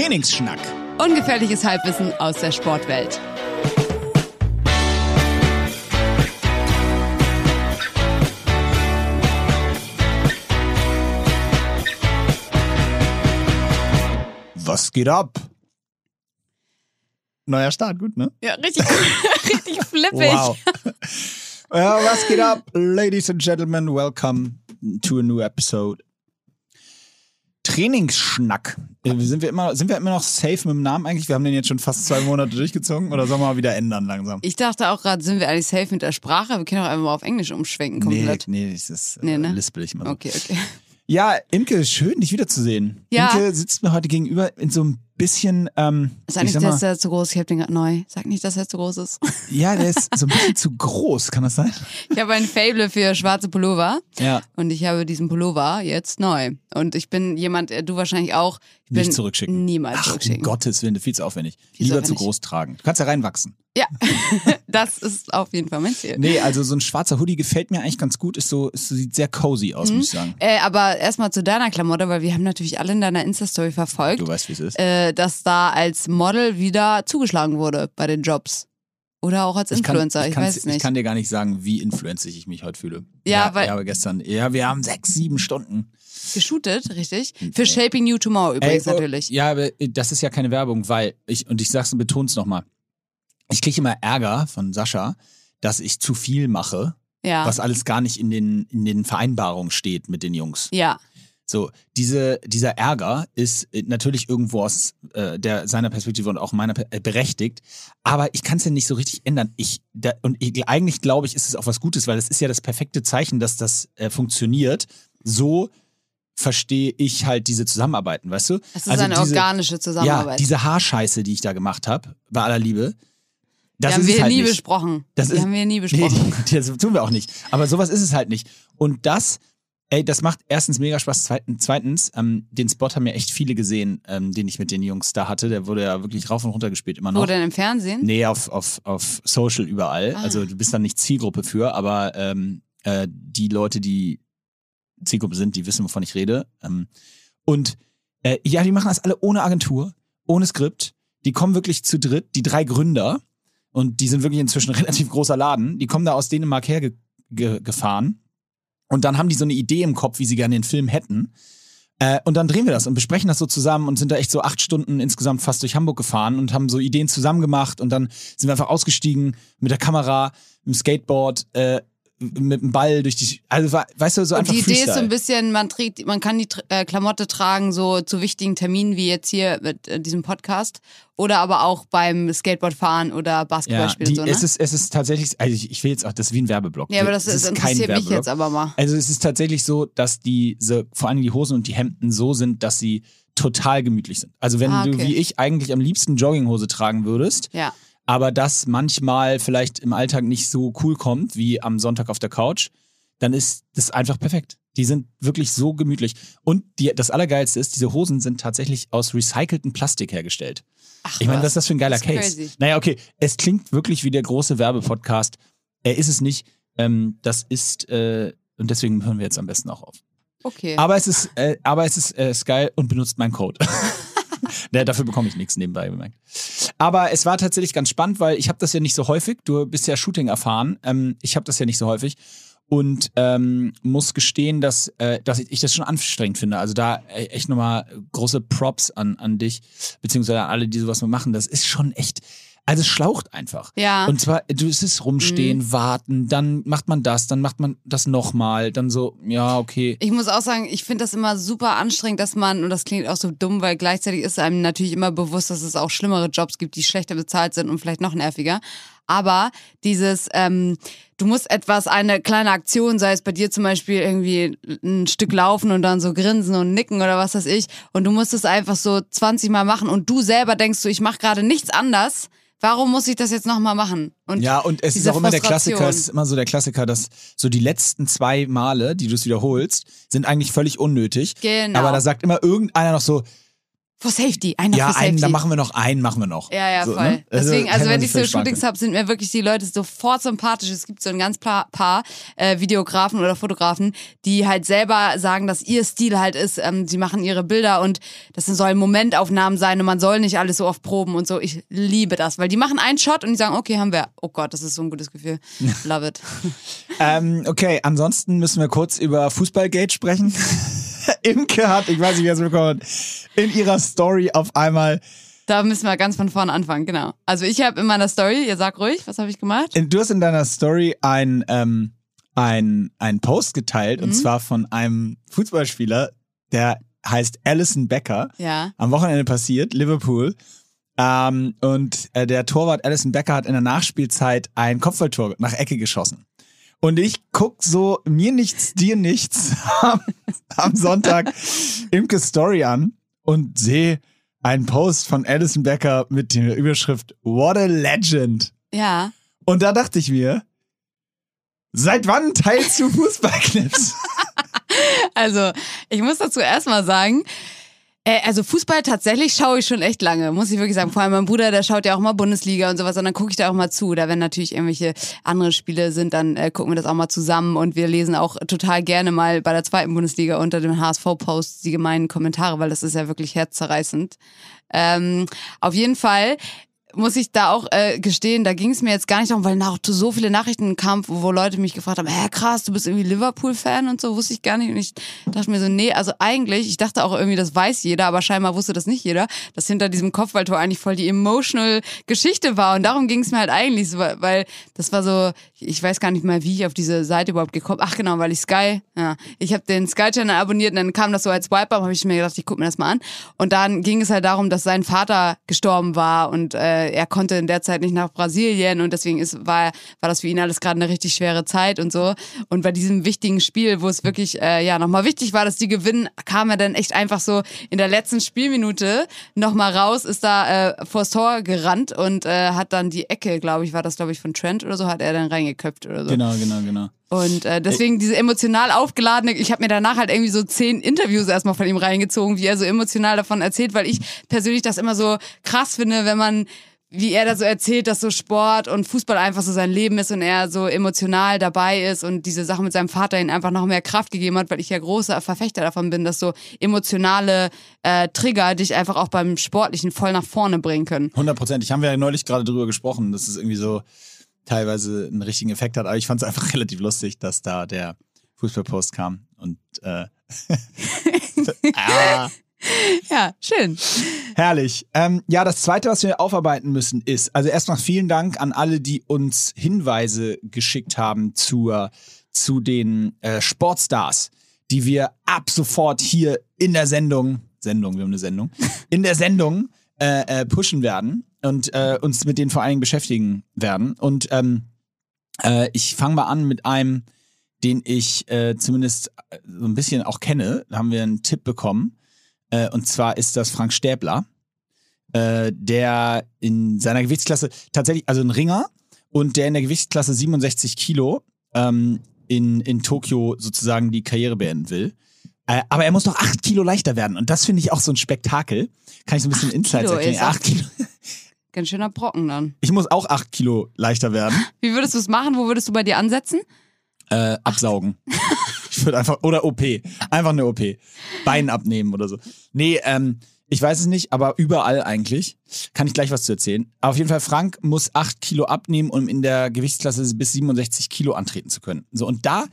Trainingsschnack. Ungefährliches Halbwissen aus der Sportwelt. Was geht ab? Neuer Start, gut, ne? Ja, richtig, richtig flippig. Wow. ja, was geht ab, ladies and gentlemen? Welcome to a new episode. Trainingsschnack. Äh, Sind wir, immer, sind wir immer noch safe mit dem Namen eigentlich? Wir haben den jetzt schon fast zwei Monate durchgezogen oder sollen wir mal wieder ändern langsam? Ich dachte auch gerade, sind wir eigentlich safe mit der Sprache? Wir können auch einfach mal auf Englisch umschwenken Nee, komplett. nee, das ist äh, Nee, ne? lispel ich mal so. Okay, okay. Ja, Imke, schön, dich wiederzusehen. Ja. Imke sitzt mir heute gegenüber in so ein bisschen, ähm, Sag ich nicht, dass er zu groß ist. Ich habe den gerade neu. Sag nicht, dass er zu groß ist. ja, der ist so ein bisschen zu groß, kann das sein? Ich habe ein Fable für schwarze Pullover. Ja. Und ich habe diesen Pullover jetzt neu. Und ich bin jemand, äh, du wahrscheinlich auch. Ich bin Nicht zurückschicken. Niemals Ach, um zurückschicken. Gottes Willen, viel zu aufwendig. Viel Lieber zu groß tragen. Du kannst ja reinwachsen. Ja, das ist auf jeden Fall mein Ziel. Nee, also so ein schwarzer Hoodie gefällt mir eigentlich ganz gut. Ist so, ist sieht sehr cozy aus, muss ich sagen. Äh, aber erstmal zu deiner Klamotte, weil wir haben natürlich alle in deiner Insta-Story verfolgt, Du weißt, wie es ist. äh, dass da als Model wieder zugeschlagen wurde bei den Jobs. Oder auch als Influencer, ich, kann's- weiß es nicht. Ich kann dir gar nicht sagen, wie influenzig ich mich heute fühle. Ja, weil- Ich habe gestern, ja, wir haben sechs, sieben Stunden. Geshootet, richtig? Für Shaping New Tomorrow übrigens Ey, oh, natürlich. Ja, aber das ist ja keine Werbung, weil ich, und ich sag's und beton's nochmal. Ich kriege immer Ärger von Sascha, dass ich zu viel mache, Ja. was alles gar nicht in den, in den Vereinbarungen steht mit den Jungs. Ja. So, diese, dieser Ärger ist äh, natürlich irgendwo aus äh, der, seiner Perspektive und auch meiner äh, berechtigt, aber ich kann es ja nicht so richtig ändern. Ich, da, und ich, eigentlich glaube ich, ist es auch was Gutes, weil es ist ja das perfekte Zeichen, dass das äh, funktioniert. So verstehe ich halt diese Zusammenarbeiten, weißt du? Es ist Also eine diese, organische Ja, Zusammenarbeit. diese Haarscheiße, die ich da gemacht habe, bei aller Liebe, das die haben wir halt nie nicht. besprochen. Das die ist- haben wir nie Nee, besprochen. die, das tun wir auch nicht. Aber sowas ist es halt nicht. Und das, ey, das macht erstens mega Spaß. Zweitens, zweitens ähm, den Spot haben ja echt viele gesehen, ähm, den ich mit den Jungs da hatte. Der wurde ja wirklich rauf und runter gespielt immer noch. Wo denn im Fernsehen? Nee, auf, auf, auf Social überall. Ah. Also du bist dann nicht Zielgruppe für, aber ähm, äh, die Leute, die Zielgruppe sind, die wissen, wovon ich rede. Ähm, und äh, ja, die machen das alle ohne Agentur, ohne Skript. Die kommen wirklich zu dritt, die drei Gründer, und die sind wirklich inzwischen relativ großer Laden, die kommen da aus Dänemark hergefahren. Ge und dann haben die so eine Idee im Kopf, wie sie gerne den Film hätten. Äh, und dann drehen wir das und besprechen das so zusammen und sind da echt so acht Stunden insgesamt fast durch Hamburg gefahren und haben so Ideen zusammen gemacht und dann sind wir einfach ausgestiegen mit der Kamera, dem Skateboard, äh, mit dem Ball durch die, also weißt du, so Und einfach die Idee ist so ein bisschen, man trägt, man kann die äh, Klamotte tragen so zu wichtigen Terminen wie jetzt hier mit äh, diesem Podcast oder aber auch beim Skateboardfahren oder Basketball ja, die, so, ne? es, ist, es ist tatsächlich, also ich, ich will jetzt auch, das ist wie ein Werbeblock. ja, aber das, Es ist, kein interessiert mich Werbeblock. jetzt aber mal. Also es ist tatsächlich so, dass diese, vor allem die Hosen und die Hemden so sind, dass sie total gemütlich sind. Also wenn Ah, du okay. wie ich eigentlich am liebsten Jogginghose tragen würdest, Ja. Aber das manchmal vielleicht im Alltag nicht so cool kommt wie am Sonntag auf der Couch, dann ist das einfach perfekt. Die sind wirklich so gemütlich. Und die, das Allergeilste ist, diese Hosen sind tatsächlich aus recyceltem Plastik hergestellt. Ach, Ich meine, was. ist das für ein geiler Case? crazy. Naja, okay, es klingt wirklich wie der große Werbepodcast. Er ist es nicht. Ähm, das ist, äh, und deswegen hören wir jetzt am besten auch auf. Okay. Aber es ist, äh, aber es ist, äh, ist geil und benutzt meinen Code. nee, dafür bekomme ich nichts nebenbei bemerkt. Aber es war tatsächlich ganz spannend, weil ich habe das ja nicht so häufig. Du bist ja Shooting erfahren. Ähm, ich habe das ja nicht so häufig. Und ähm, muss gestehen, dass, äh, dass ich, das schon anstrengend finde. Also da äh, echt nochmal große Props an, an dich, beziehungsweise an alle, die sowas machen. Das ist schon echt, also es schlaucht einfach. ja. Und zwar, du es ist rumstehen, Mhm. warten, dann macht man das, dann macht man das nochmal, dann so, ja, okay. Ich muss auch sagen, ich finde das immer super anstrengend, dass man, und das klingt auch so dumm, weil gleichzeitig ist einem natürlich immer bewusst, dass es auch schlimmere Jobs gibt, die schlechter bezahlt sind und vielleicht noch nerviger. Aber dieses, ähm, du musst etwas, eine kleine Aktion, sei es bei dir zum Beispiel irgendwie ein Stück laufen und dann so grinsen und nicken oder was weiß ich, und du musst es einfach so 20 Mal machen und du selber denkst so, ich mache gerade nichts anders. Warum muss ich das jetzt nochmal machen? Und Ja, und es ist auch immer der Klassiker, es ist immer so der Klassiker, dass so die letzten zwei Male, die du es wiederholst, sind eigentlich völlig unnötig. Genau. Aber da sagt immer irgendeiner noch so, For Safety, noch ja, für Safety. einen, da machen wir noch einen, machen wir noch. Ja, ja, So, voll. ne? Deswegen, also wenn ich so Shootings habe, sind mir wirklich die Leute sofort sympathisch. Es gibt so ein ganz paar, paar äh, Videografen oder Fotografen, die halt selber sagen, dass ihr Stil halt ist, ähm, sie machen ihre Bilder und das sollen Momentaufnahmen sein und man soll nicht alles so oft proben und so. Ich liebe das, weil die machen einen Shot und die sagen, okay, haben wir. Oh Gott, das ist so ein gutes Gefühl. Love it. Ähm, okay, ansonsten müssen wir kurz über Fußballgate sprechen. Imke hat, ich weiß nicht, wer es bekommen hat, in ihrer Story auf einmal. Da müssen wir ganz von vorne anfangen, genau. Also ich habe in meiner Story, ihr sagt ruhig, was habe ich gemacht? Du hast in deiner Story ein, ähm, ein, ein Post geteilt Mhm. und zwar von einem Fußballspieler, der heißt Alison Becker. Ja. Am Wochenende passiert, Liverpool. Ähm, und äh, der Torwart Alison Becker hat in der Nachspielzeit ein Kopfballtor nach Ecke geschossen. Und ich guck so mir nichts, dir nichts am, am Sonntag Imke Story an und sehe einen Post von Alison Becker mit der Überschrift What a Legend. Ja. Und da dachte ich mir, seit wann teilst du Fußballclips? Also, ich muss dazu erstmal sagen, äh, also Fußball tatsächlich schaue ich schon echt lange, muss ich wirklich sagen. Vor allem mein Bruder, der schaut ja auch mal Bundesliga und sowas und dann gucke ich da auch mal zu. Da wenn natürlich irgendwelche andere Spiele sind, dann äh, gucken wir das auch mal zusammen und wir lesen auch total gerne mal bei der zweiten Bundesliga unter dem HSV-Post die gemeinen Kommentare, weil das ist ja wirklich herzzerreißend. Ähm, auf jeden Fall muss ich da auch äh, gestehen, da ging es mir jetzt gar nicht darum, weil nach so viele Nachrichten kamen, wo, wo Leute mich gefragt haben, hä krass, du bist irgendwie Liverpool-Fan und so, wusste ich gar nicht. Und ich dachte mir so, nee, also eigentlich, ich dachte auch irgendwie, das weiß jeder, aber scheinbar wusste das nicht jeder, dass hinter diesem Kopfballtor eigentlich voll die emotional Geschichte war. Und darum ging es mir halt eigentlich, so, weil- das war so, ich weiß gar nicht mal, wie ich auf diese Seite überhaupt gekommen Ach genau, weil ich Sky, ja, ich habe den Sky-Channel abonniert und dann kam das so als Swipe-Up, habe ich mir gedacht, ich gucke mir das mal an. Und dann ging es halt darum, dass sein Vater gestorben war und äh, er konnte in der Zeit nicht nach Brasilien und deswegen ist, war, war das für ihn alles gerade eine richtig schwere Zeit und so. Und bei diesem wichtigen Spiel, wo es wirklich äh, ja nochmal wichtig war, dass die gewinnen, kam er dann echt einfach so in der letzten Spielminute nochmal raus, ist da äh, vors Tor gerannt und äh, hat dann die Ecke, glaube ich, war das, glaube ich, von Trent oder so, hat er dann reingeköpft oder so. genau, genau, genau. Und äh, deswegen diese emotional aufgeladene, ich habe mir danach halt irgendwie so zehn Interviews erstmal von ihm reingezogen, wie er so emotional davon erzählt, weil ich persönlich das immer so krass finde, wenn man wie er da so erzählt, dass so Sport und Fußball einfach so sein Leben ist und er so emotional dabei ist und diese Sache mit seinem Vater ihn einfach noch mehr Kraft gegeben hat, weil ich ja großer Verfechter davon bin, dass so emotionale äh, Trigger dich einfach auch beim Sportlichen voll nach vorne bringen können. Hundertprozentig. Haben wir ja neulich gerade drüber gesprochen, dass es irgendwie so teilweise einen richtigen Effekt hat. Aber ich fand es einfach relativ lustig, dass da der Fußballpost kam. Und äh, ah, Ja, schön. herrlich. Ähm, ja, das Zweite, was wir aufarbeiten müssen, ist, also erstmal vielen Dank an alle, die uns Hinweise geschickt haben zur, zu den äh, Sportstars, die wir ab sofort hier in der Sendung, Sendung, wir haben eine Sendung, in der Sendung äh, äh, pushen werden und äh, uns mit denen vor allen Dingen beschäftigen werden. Und ähm, äh, ich fange mal an mit einem, den ich äh, zumindest so ein bisschen auch kenne. Da haben wir einen Tipp bekommen. Äh, und zwar ist das Frank Stäbler, äh, der in seiner Gewichtsklasse tatsächlich, also ein Ringer und der in der Gewichtsklasse 67 Kilo ähm, in, in Tokio sozusagen die Karriere beenden will. Äh, aber er muss noch acht Kilo leichter werden. Und das finde ich auch so ein Spektakel. Kann ich so ein bisschen Insights Kilo, erklären. Acht Kilo. Ganz schöner Brocken dann. Ich muss auch acht Kilo leichter werden. Wie würdest du es machen? Wo würdest du bei dir ansetzen? Äh, absaugen. Ich würde einfach, oder OP. Einfach eine OP. Bein abnehmen oder so. Nee, ähm, ich weiß es nicht, aber überall eigentlich. Kann ich gleich was zu erzählen. Aber auf jeden Fall, Frank muss acht Kilo abnehmen, um in der Gewichtsklasse bis 67 Kilo antreten zu können. So, und da,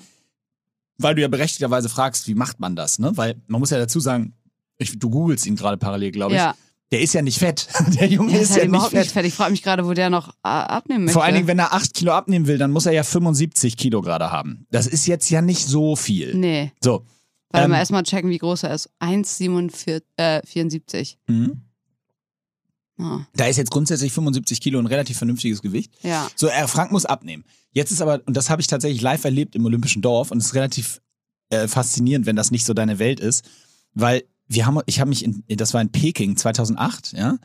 weil du ja berechtigterweise fragst, wie macht man das, ne? Weil man muss ja dazu sagen, ich, du googelst ihn gerade parallel, glaube ich. Ja. Der ist ja nicht fett. Der Junge Ja, ist ist halt ja nicht überhaupt fett. nicht fertig. Ich frage mich gerade, wo der noch äh, abnehmen möchte. Vor allen Dingen, wenn er 8 Kilo abnehmen will, dann muss er ja 75 Kilo gerade haben. Das ist jetzt ja nicht so viel. Nee. So. Warte Ähm, mal erstmal checken, wie groß er ist. 1,74. Äh, 74. Mhm. Ah, Da ist jetzt grundsätzlich 75 Kilo ein relativ vernünftiges Gewicht. ja. So, er, Frank muss abnehmen. Jetzt ist aber, und das habe ich tatsächlich live erlebt im Olympischen Dorf, und es ist relativ äh, faszinierend, wenn das nicht so deine Welt ist, weil wir haben, ich habe mich in, das war in Peking 2008, ja,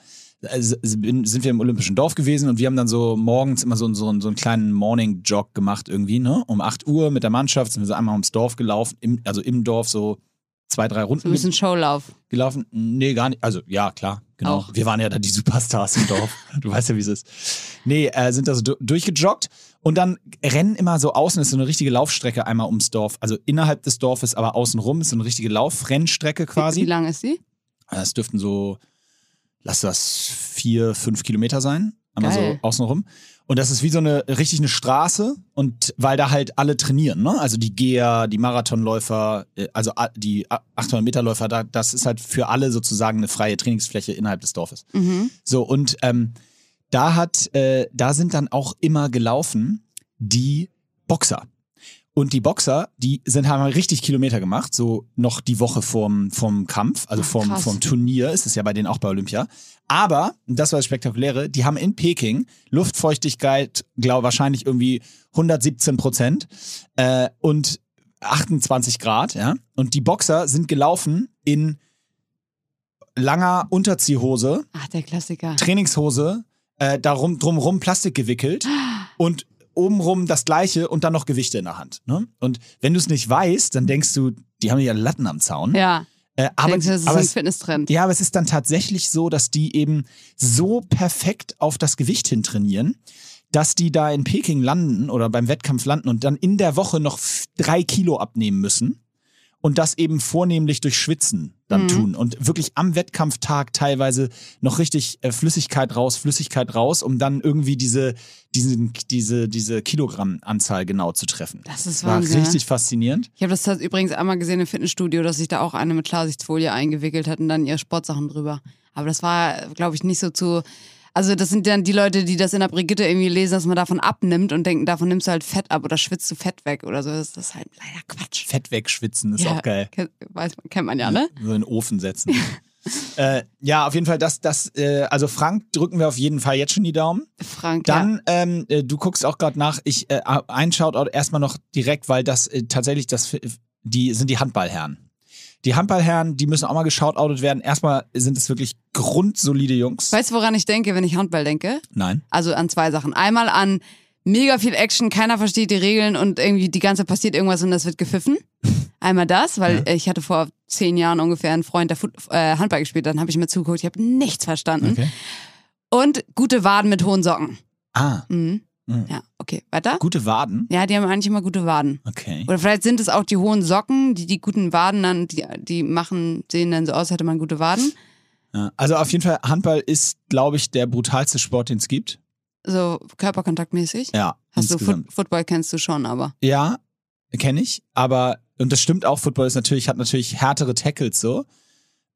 also sind wir im Olympischen Dorf gewesen und wir haben dann so morgens immer so, so, so einen kleinen Morning-Jog gemacht irgendwie, ne? Um 8 Uhr mit der Mannschaft sind wir so einmal ums Dorf gelaufen, im, also im Dorf so zwei, drei So Runden ein bisschen Showlauf. gelaufen. Nee, gar nicht. Also ja, klar, genau. Auch. Wir waren ja da die Superstars im Dorf. du weißt ja, wie es ist. Nee, äh, sind da so du durchgejoggt und dann rennen immer so außen, ist so eine richtige Laufstrecke einmal ums Dorf. Also innerhalb des Dorfes, aber außenrum ist so eine richtige Laufrennstrecke Wie quasi. lang ist die? Es dürften so, lass das vier, fünf Kilometer sein. Einmal Geil. so außenrum. Und das ist wie so eine richtig eine Straße und weil da halt alle trainieren, ne? Also die Geher, die Marathonläufer, äh, also die a- 800 Meter Läufer, da, das ist halt für alle sozusagen eine freie Trainingsfläche innerhalb des Dorfes. Mhm. So und ähm, da hat, äh, da sind dann auch immer gelaufen die Boxer. Und die Boxer, die sind haben richtig Kilometer gemacht, so noch die Woche vorm, vorm Kampf, also vorm, krass. vorm Turnier, ist es ja bei denen auch bei Olympia. Aber, und das war das Spektakuläre, die haben in Peking Luftfeuchtigkeit, glaube wahrscheinlich irgendwie 117 Prozent äh, und 28 Grad, ja. Und die Boxer sind gelaufen in langer Unterziehhose, Ach, der Klassiker. Trainingshose, äh, darum drumrum Plastik gewickelt und obenrum das gleiche und dann noch Gewichte in der Hand. Ne? Und wenn du es nicht weißt, dann denkst du, die haben ja Latten am Zaun. Ja, Äh, aber, denkst du, das ist aber, ein es, Fitnesstrend. ja, aber es ist dann tatsächlich so, dass die eben so perfekt auf das Gewicht hin trainieren, dass die da in Peking landen oder beim Wettkampf landen und dann in der Woche noch drei Kilo abnehmen müssen und das eben vornehmlich durch Schwitzen dann Mhm. tun und wirklich am Wettkampftag teilweise noch richtig äh, Flüssigkeit raus, Flüssigkeit raus, um dann irgendwie diese, diesen, diese, diese Kilogrammanzahl genau zu treffen. Das ist War Wahnsinn. ne? richtig faszinierend. Ich habe das tats- übrigens einmal gesehen im Fitnessstudio, dass sich da auch eine mit Klarsichtfolie eingewickelt hat und dann ihre Sportsachen drüber. Aber das war, glaube ich, nicht so zu. Also das sind dann die Leute, die das in der Brigitte irgendwie lesen, dass man davon abnimmt und denken, davon nimmst du halt Fett ab oder schwitzt du Fett weg oder so. Das ist halt leider Quatsch. Fett wegschwitzen ist Ja, auch geil. Kennt, weiß, man- kennt man ja, ne? So in den Ofen setzen. äh, ja, auf jeden Fall, das, das, äh, also Frank drücken wir auf jeden Fall jetzt schon die Daumen. Frank, ja. Dann, ähm, äh, du guckst auch gerade nach, ich äh, ein Shoutout erstmal noch direkt, weil das äh, tatsächlich das die sind die Handballherren. Die Handballherren, die müssen auch mal geshoutoutet werden. Erstmal sind es wirklich grundsolide Jungs. Weißt du, woran ich denke, wenn ich Handball denke? Nein. Also an zwei Sachen. Einmal an mega viel Action, keiner versteht die Regeln und irgendwie die ganze Zeit passiert irgendwas und das wird gepfiffen. Einmal das, weil Ja. ich hatte vor zehn Jahren ungefähr einen Freund, der Foot, äh, Handball gespielt hat, dann habe ich mir zugeguckt, ich habe nichts verstanden. Okay. Und gute Waden mit hohen Socken. Ah, Mhm. Mhm. Ja, okay. Weiter? gute Waden. Ja, die haben eigentlich immer gute Waden. Okay. Oder vielleicht sind es auch die hohen Socken, die die guten Waden dann, die, die machen, sehen dann so aus, als hätte man gute Waden. Ja. Also auf jeden Fall, Handball ist, glaube ich, der brutalste Sport, den es gibt. So körperkontaktmäßig. Ja. Hast du insgesamt. Foot Football kennst du schon, aber. Ja, kenne ich, aber und das stimmt auch, Football ist natürlich, hat natürlich härtere Tackles so.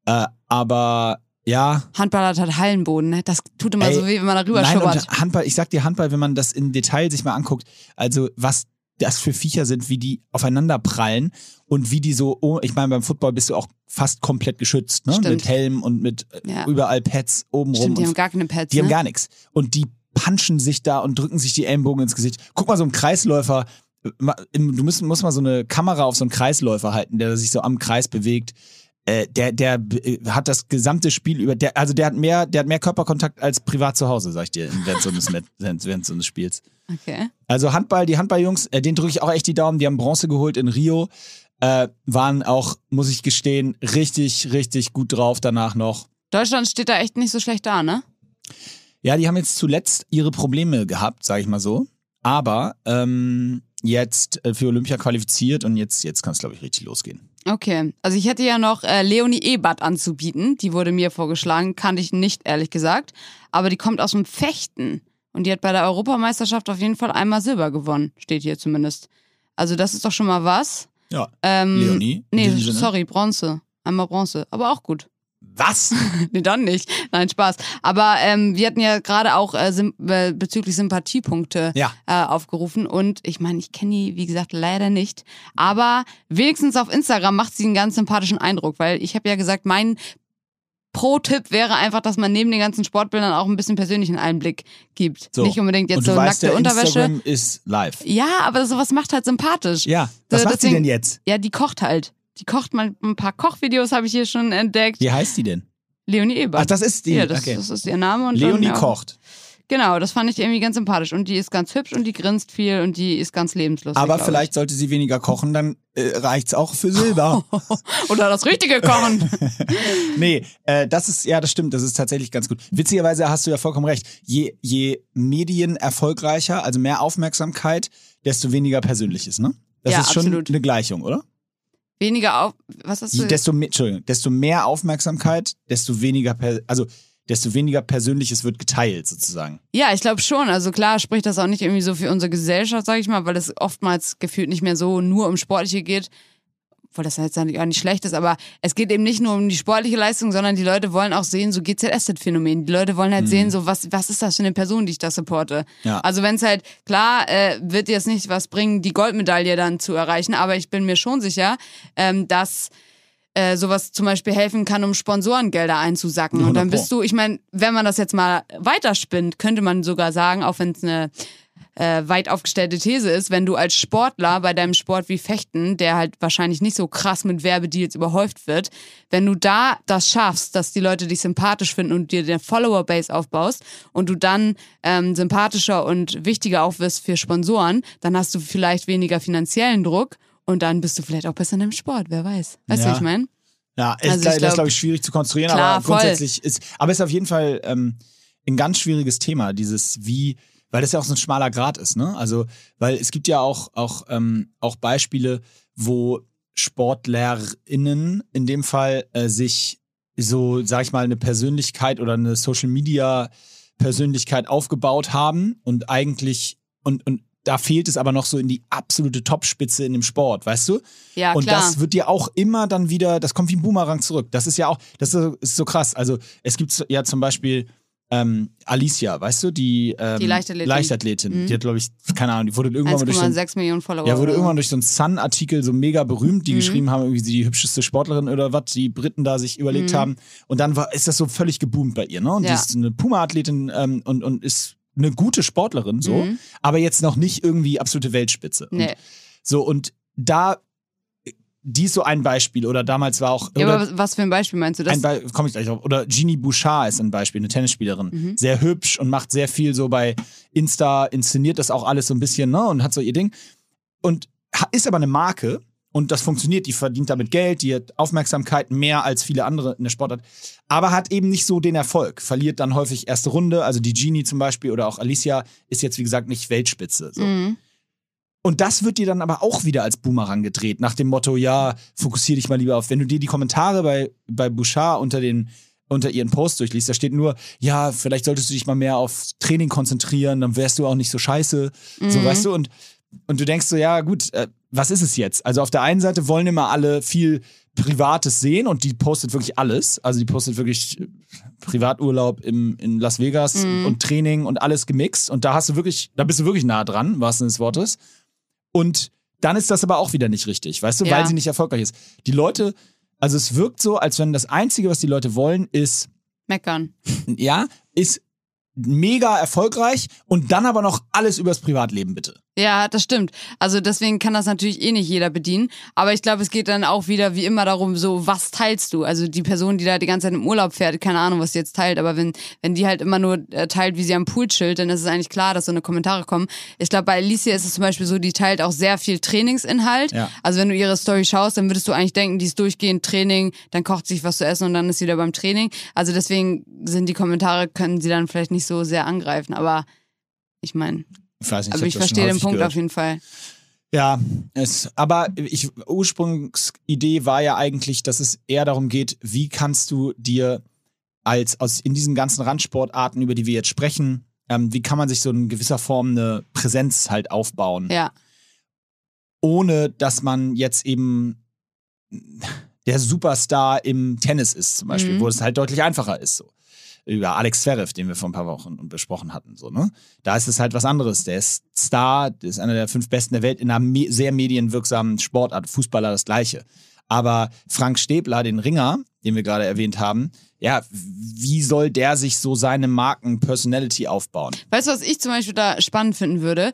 Äh, aber ja. Handball hat halt Hallenboden, ne? Das tut immer Ey, so weh, wenn man darüber Nein, schubbert. Handball, ich sag dir Handball, wenn man das im Detail sich mal anguckt, also was das für Viecher sind, wie die aufeinander prallen und wie die so, oh, ich meine, beim Football bist du auch fast komplett geschützt, ne? Stimmt. Mit Helm und mit äh, Ja. überall Pads oben rum. Die haben gar keine Pads. die haben ne? gar nichts. Und die punchen sich da und drücken sich die Ellenbogen ins Gesicht. Guck mal, so ein Kreisläufer, äh, du musst, musst mal so eine Kamera auf so einen Kreisläufer halten, der sich so am Kreis bewegt. Äh, der, der äh, hat das gesamte Spiel über, der, also der hat mehr, der hat mehr Körperkontakt als privat zu Hause, sag ich dir, während so eines, Met- während, während so eines Spiels. Okay. Also Handball, die Handballjungs, äh, denen drücke ich auch echt die Daumen, die haben Bronze geholt in Rio, äh, waren auch, muss ich gestehen, richtig, richtig gut drauf danach noch. Deutschland steht da echt nicht so schlecht da, ne? Ja, die haben jetzt zuletzt ihre Probleme gehabt, sage ich mal so. Aber ähm, jetzt äh, für Olympia qualifiziert und jetzt, jetzt kann es, glaube ich, richtig losgehen. Okay. Also ich hätte ja noch äh, Leonie Ebert anzubieten. Die wurde mir vorgeschlagen. Kannte ich nicht, ehrlich gesagt. Aber die kommt aus dem Fechten. Und die hat bei der Europameisterschaft auf jeden Fall einmal Silber gewonnen. Steht hier zumindest. Also das ist doch schon mal was. Ja. Ähm, Leonie? Nee, sorry, Bronze. Einmal Bronze. Aber auch gut. Was? nee, dann nicht. Nein, Spaß. Aber ähm, wir hatten ja gerade auch äh, sim äh, bezüglich Sympathiepunkte Ja. äh, aufgerufen. Und ich meine, ich kenne die, wie gesagt, leider nicht. Aber wenigstens auf Instagram macht sie einen ganz sympathischen Eindruck, weil ich habe ja gesagt, mein Pro-Tipp wäre einfach, dass man neben den ganzen Sportbildern auch ein bisschen persönlichen Einblick gibt. So. Nicht unbedingt jetzt so weißt, nackte Unterwäsche. Instagram ist live. Ja, aber sowas macht halt sympathisch. Ja. Was So, macht sie deswegen- denn jetzt? Ja, die kocht halt. Die kocht mal ein paar Kochvideos, habe ich hier schon entdeckt. Wie heißt die denn? Leonie Ebert. Ach, das ist die. ja, das, okay. das ist ihr Name. Und Leonie dann, ja, kocht. Genau, das fand ich irgendwie ganz sympathisch. Und die ist ganz hübsch und die grinst viel und die ist ganz lebenslustig. Aber vielleicht sollte sie weniger kochen, dann äh, reicht's auch für Silber. Ich. Oder das richtige Kochen. nee, äh, das ist, ja, das stimmt, das ist tatsächlich ganz gut. Witzigerweise hast du ja vollkommen recht. Je, je Medien erfolgreicher, also mehr Aufmerksamkeit, desto weniger Persönliches, ne? Das Ja, ist schon absolut. eine Gleichung, oder? Weniger auf. Was hast du? desto, mehr, Entschuldigung, desto mehr Aufmerksamkeit, desto weniger, per, also desto weniger Persönliches wird geteilt, sozusagen. Ja, ich glaube schon. Also klar spricht das auch nicht irgendwie so für unsere Gesellschaft, sage ich mal, weil es oftmals gefühlt nicht mehr so nur um Sportliche geht. Obwohl das jetzt eigentlich auch nicht schlecht ist, aber es geht eben nicht nur um die sportliche Leistung, sondern die Leute wollen auch sehen, so GZSZ-Phänomen. Die Leute wollen halt sehen, so was, was ist das für eine Person, die ich da supporte. Ja. Also wenn es halt, klar, äh, wird jetzt nicht was bringen, die Goldmedaille dann zu erreichen, aber ich bin mir schon sicher, ähm, dass äh, sowas zum Beispiel helfen kann, um Sponsorengelder einzusacken. Und dann 100 Pro. bist du, ich meine, wenn man das jetzt mal weiterspinnt, könnte man sogar sagen, auch wenn es eine äh, weit aufgestellte These ist, wenn du als Sportler bei deinem Sport wie Fechten, der halt wahrscheinlich nicht so krass mit Werbedeals überhäuft wird, wenn du da das schaffst, dass die Leute dich sympathisch finden und dir eine Follower-Base aufbaust und du dann ähm, sympathischer und wichtiger auch wirst für Sponsoren, dann hast du vielleicht weniger finanziellen Druck und dann bist du vielleicht auch besser in deinem Sport, wer weiß. Weißt du, Ja. was ich meine? Ja, ist, Also ich das ist, glaub- glaube ich, schwierig zu konstruieren, Klar, aber voll. grundsätzlich ist, aber ist auf jeden Fall ähm, ein ganz schwieriges Thema, dieses wie, weil das ja auch so ein schmaler Grad ist, ne? Also, weil es gibt ja auch, auch, ähm, auch Beispiele, wo SportlerInnen in dem Fall äh, sich so, sag ich mal, eine Persönlichkeit oder eine Social Media Persönlichkeit aufgebaut haben und eigentlich und, und da fehlt es aber noch so in die absolute Topspitze in dem Sport, weißt du? Ja, und klar. das wird dir auch immer dann wieder, das kommt wie ein Boomerang zurück. Das ist ja auch, das ist so- ist so krass. Also es gibt ja zum Beispiel ähm, Alicia, weißt du, die, ähm, Die Leichtathletin. Leichtathletin. Mhm. Die hat, glaube ich, keine Ahnung, die wurde irgendwann mal durch so ein, 1,6 Millionen Follower. ja, wurde irgendwann durch so einen Sun-Artikel so mega berühmt, die Mhm. geschrieben haben, irgendwie sie die hübscheste Sportlerin oder was, die Briten da sich überlegt Mhm. haben. Und dann war, ist das so völlig geboomt bei ihr, ne? Und Ja. die ist eine Puma-Athletin ähm, und, und ist eine gute Sportlerin, so, Mhm. aber jetzt noch nicht irgendwie absolute Weltspitze. Und Nee. so, und da, die ist so ein Beispiel. Oder damals war auch. Ja, aber was für ein Beispiel meinst du das? komme ich gleich drauf. Oder Jeannie Bouchard ist ein Beispiel, eine Tennisspielerin. Mhm. Sehr hübsch und macht sehr viel so bei Insta, inszeniert das auch alles so ein bisschen, ne? Und hat so ihr Ding. Und ist aber eine Marke und das funktioniert. Die verdient damit Geld, die hat Aufmerksamkeit mehr als viele andere in der Sportart. Aber hat eben nicht so den Erfolg. Verliert dann häufig erste Runde. Also die Jeannie zum Beispiel oder auch Alicia ist jetzt, wie gesagt, nicht Weltspitze. So. Mhm. Und das wird dir dann aber auch wieder als Boomerang gedreht, nach dem Motto, ja, fokussier dich mal lieber auf. Wenn du dir die Kommentare bei, bei Bouchard unter den unter ihren Post durchliest, da steht nur, ja, vielleicht solltest du dich mal mehr auf Training konzentrieren, dann wärst du auch nicht so scheiße. So, Mhm. weißt du? Und, und du denkst so, ja, gut, äh, was ist es jetzt? Also auf der einen Seite wollen immer alle viel Privates sehen und die postet wirklich alles. Also die postet wirklich Privaturlaub im, in Las Vegas Mhm. und Training und alles gemixt. Und da hast du wirklich, da bist du wirklich nah dran, Sinne des Wortes. Und dann ist das aber auch wieder nicht richtig, weißt du, Ja. weil sie nicht erfolgreich ist. Die Leute, also es wirkt so, als wenn das Einzige, was die Leute wollen, ist, Meckern. ja, ist mega erfolgreich und dann aber noch alles übers Privatleben, bitte. Ja, das stimmt. Also deswegen kann das natürlich eh nicht jeder bedienen. Aber ich glaube, es geht dann auch wieder wie immer darum, so, was teilst du? Also die Person, die da die ganze Zeit im Urlaub fährt, keine Ahnung, was sie jetzt teilt, aber wenn, wenn die halt immer nur äh, teilt, wie sie am Pool chillt, dann ist es eigentlich klar, dass so eine Kommentare kommen. Ich glaube, bei Alicia ist es zum Beispiel so, die teilt auch sehr viel Trainingsinhalt. Ja. Also wenn du ihre Story schaust, dann würdest du eigentlich denken, die ist durchgehend Training, dann kocht sich was zu essen und dann ist sie wieder beim Training. Also deswegen sind die Kommentare, können sie dann vielleicht nicht so sehr angreifen, aber ich meine, Ich weiß nicht, aber hab ich schon verstehe den Punkt gehört. auf jeden Fall. Ja, es, aber ich, Ursprungsidee war ja eigentlich, dass es eher darum geht, wie kannst du dir als aus in diesen ganzen Randsportarten, über die wir jetzt sprechen, ähm, wie kann man sich so in gewisser Form eine Präsenz halt aufbauen, Ja. ohne dass man jetzt eben der Superstar im Tennis ist, zum Beispiel, Mhm. wo es halt deutlich einfacher ist. So. Über Alex Zverev, den wir vor ein paar Wochen besprochen hatten. So, ne? Da ist es halt was anderes. Der ist Star, der ist einer der fünf Besten der Welt in einer me sehr medienwirksamen Sportart. Fußballer das Gleiche. Aber Frank Stäbler, den Ringer, den wir gerade erwähnt haben, ja, wie soll der sich so seine Marken-Personality aufbauen? Weißt du, was ich zum Beispiel da spannend finden würde?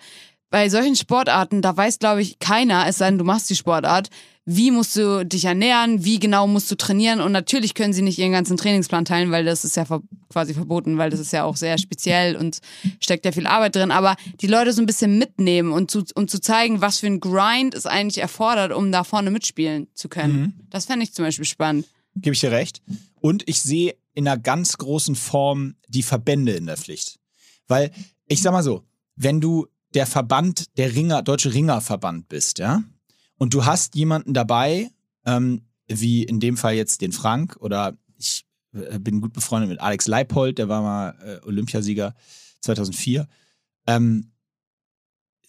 Bei solchen Sportarten, da weiß, glaube ich, keiner, es sei denn, du machst die Sportart, wie musst du dich ernähren, wie genau musst du trainieren und natürlich können sie nicht ihren ganzen Trainingsplan teilen, weil das ist ja ver quasi verboten, weil das ist ja auch sehr speziell und steckt ja viel Arbeit drin, aber die Leute so ein bisschen mitnehmen und zu, um zu zeigen, was für ein Grind es eigentlich erfordert, um da vorne mitspielen zu können. Mhm. Das fände ich zum Beispiel spannend. Gebe ich dir recht. Und ich sehe in einer ganz großen Form die Verbände in der Pflicht. Weil, ich sag mal so, wenn du der Verband, der Ringer, Deutsche Ringerverband bist, ja, und du hast jemanden dabei, ähm, wie in dem Fall jetzt den Frank oder ich äh, bin gut befreundet mit Alex Leipold, der war mal äh, Olympiasieger 2004. Ähm,